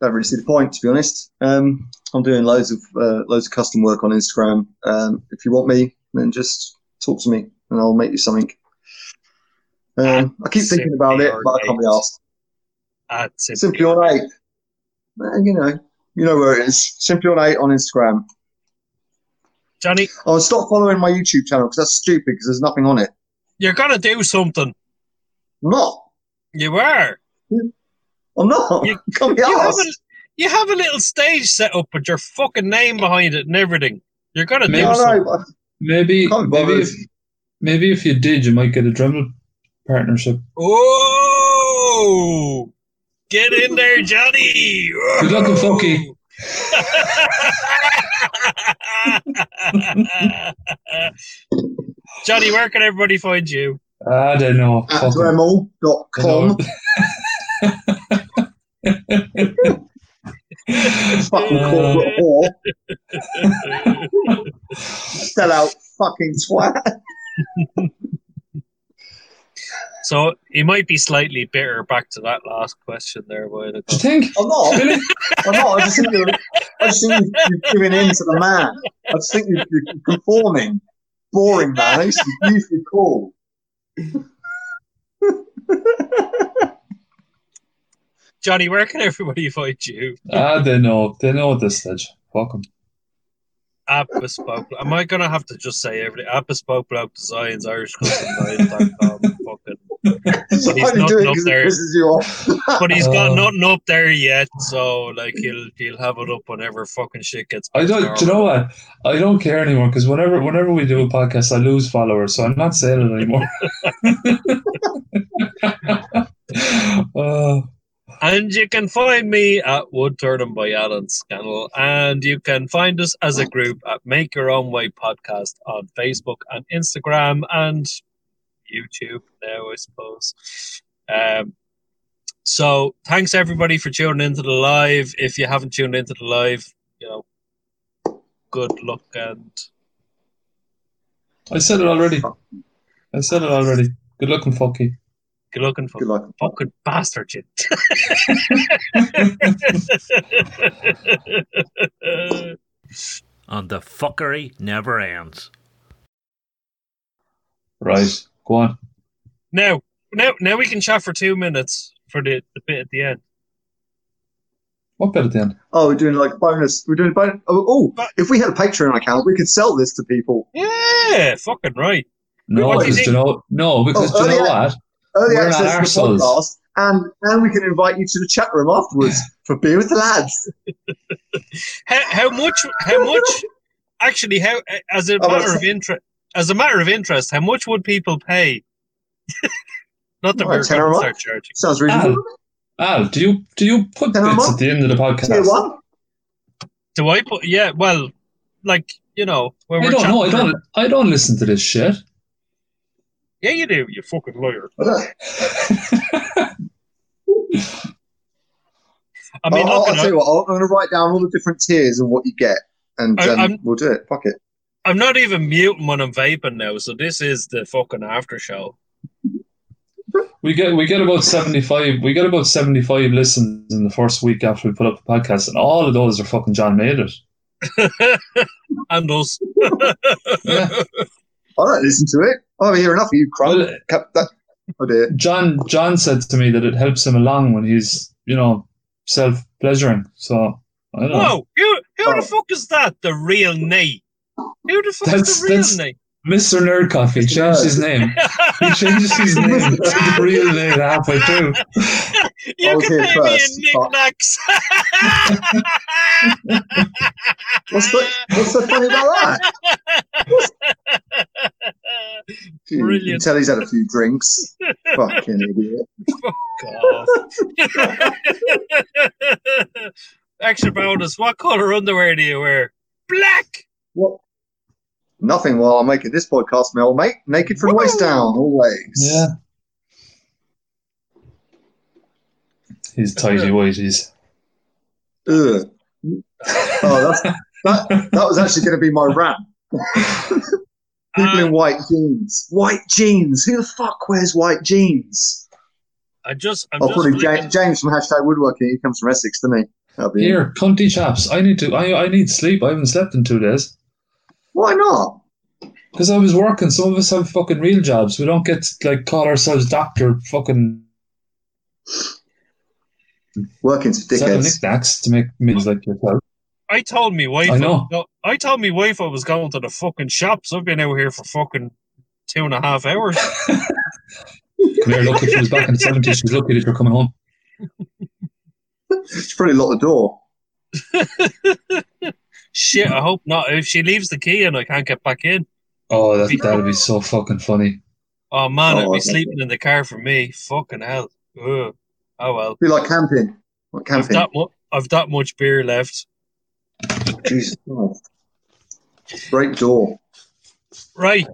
Don't really see the point, to be honest. Um, I'm doing loads of uh, loads of custom work on Instagram. Um, if you want me, then just talk to me, and I'll make you something. Um, I keep thinking about it, but I can't be asked. At Simply Ornate. Uh, you know, you know where it is. Simply Ornate on Instagram. Johnny, Oh, and stop following my YouTube channel because that's stupid because there's nothing on it. you're gonna do something. I'm not. You are. I'm not. You- can't be You have, a, you have a little stage set up with your fucking name behind it and everything. You're gonna do Maybe- No, something. no, Maybe, maybe if, maybe if you did, you might get a Dremel partnership. Oh, get in there, Johnny. Good looking, Funky. Johnny, where can everybody find you? I don't know. at Fuck 'em. Dremel.com. fucking corporate whore. Sell out fucking twat. So he might be slightly bitter back to that last question there. While ago. Do you think? I'm not. Really? I'm not. I just think you're, I just think you're, you're giving in to the man. I just think you're, you're conforming. Boring man. I used to be usually cool. Johnny, where can everybody find you? Ah, don't know. They know at this stage. Welcome. At bespoke. Am I gonna have to just say everything? At bespoke bloke designs, Irish custom Designs.com, Fucking. So He's I only not do up there. pisses you off. But he's got Uh. nothing up there yet, so like he'll he'll have it up whenever fucking shit gets. I don't. Do you know what? I don't care anymore because whenever whenever we do a podcast, I lose followers, so I'm not saying it anymore. uh, And you can find me at Wood Turning by Alan Scannell. And you can find us as a group at Make Your Own Way Podcast on Facebook and Instagram and YouTube now, I suppose. Um, so thanks everybody for tuning into the live. If you haven't tuned into the live, you know, good luck and I said it already. I said it already. Good looking, fucky. good looking for Good luck. fucking bastard you. And the fuckery never ends. Right. Go on. now, now, now we can chat for two minutes for the, the bit at the end. What bit at the end? Oh, we're doing like bonus. We're doing bonus. Oh, oh, if we had a Patreon account, we could sell this to people. Yeah, fucking right. No, What do you because you know, no, because Oh, do you know what? Early We're not access to the arseholes. podcast, and and we can invite you to the chat room afterwards for beer with the lads. How, how much? How much? Actually, how as a Oh, matter of interest, as a matter of interest, how much would people pay? Not that What, we're tenner a going to start charging. Sounds reasonable. Al, do you do you put Ten bits at the end of the Tier podcast? one. Do I put? Yeah, well, like you know, when I we're don't know. I chatting- don't. I don't listen to this shit. Yeah, you do. You fucking lawyer. I don't- I mean, I'll, look, I'll tell you what. I'll- I'm going to write down all the different tiers and what you get, and I- um, I'm- we'll do it. Fuck it. I'm not even muting when I'm vaping now, so this is the fucking after show. We get we get about seventy five. We get about seventy five listens in the first week after we put up the podcast, and all of those are fucking John Maiden. and us. Yeah. I don't listen to it. Oh, I hear enough of you, crumb. Well, Cap- that, oh dear. John John said to me that it helps him along when he's you know self pleasuring. So I don't know. Who who Oh. the fuck is that? The real Nate. Who the fuck That's- is the real that's- Nate? Mr. Nerd Coffee Mr. changed Nerd. his name. He changes his name to the real name halfway through. you I was can here pay me in knickknacks. What's the What's so funny about that? You, you Brilliant. tell he's had a few drinks. Fucking idiot. God. Extra bonus. What color underwear do you wear? Black. What? Nothing while I'm making this podcast, my old mate. Naked from the waist down, always. Yeah. He's tidy whities. Ugh. Oh, that's, that, that was actually going to be my rant. People Uh, in white jeans. White jeans. Who the fuck wears white jeans? I just, I'm Oh, just probably flicking- James, James from hashtag woodworking. He comes from Essex, doesn't he? That'll be Here, cunty chaps. I need to. I I need sleep. I haven't slept in two days Why not? because I was working. Some of us have fucking real jobs. We don't get like call ourselves doctor fucking Working for selling dickheads. knickknacks to make meals like yourself. I told me wife. I know. I told me wife I was going to the fucking shops. I've been out here for fucking two and a half hours. Come here, look. If she was back in the seventies, she's lucky that you're coming home. She's probably locked the door. Shit, I hope not. If she leaves the key and I can't get back in, Oh, that that'd be so fucking funny. oh man, Oh, I'd be okay. sleeping in the car for me. Fucking hell. Ugh. Oh well. Be like camping. Like I've camping. that, mu- I've that much beer left. Jesus Christ. Break door. Right.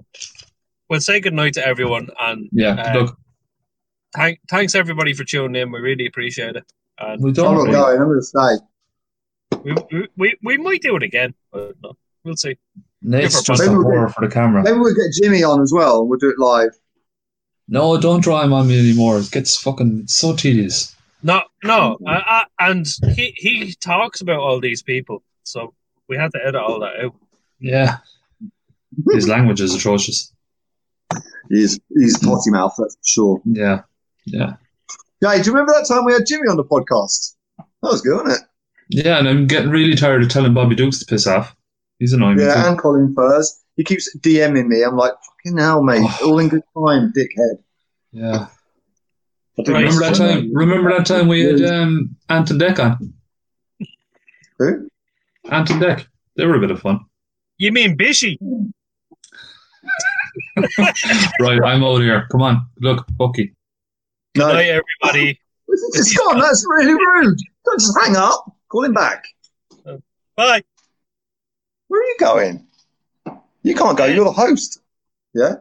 Well, say good night to everyone, and Yeah, Uh, look, thank, thanks everybody for tuning in. We really appreciate it. And we don't. not really- I'm going to stay. We, we, we, we might do it again. But no, we'll see. Nate's just a Maybe we'll horror for the camera. Maybe we'll get Jimmy on as well. We'll do it live. No, don't draw him on me anymore. It gets fucking so tedious. No, no, uh, uh, and he he talks about all these people, so we had to edit all that out. Yeah, his language is atrocious. He's he's potty mouth, that's for sure. Yeah, yeah, Yeah, do you remember that time we had Jimmy on the podcast? That was good, wasn't it? Yeah. And I'm getting really tired of telling Bobby Dukes to piss off. He's annoying me. Yeah, too. and Colin Furs. He keeps DMing me. I'm like, fucking hell, mate. Oh. All in good time, dickhead. Yeah. I think Right. that's Remember that time? Remember that time we had um, Ant and Dec on? Who? Ant and Dec. They were a bit of fun. You mean Bishy? Right, I'm out here. Come on, look, Bucky. Good No, night, everybody. it's gone. That's really rude. Don't just hang up. Call him back. Bye. Where are you going? You can't go. You're the host. Yeah?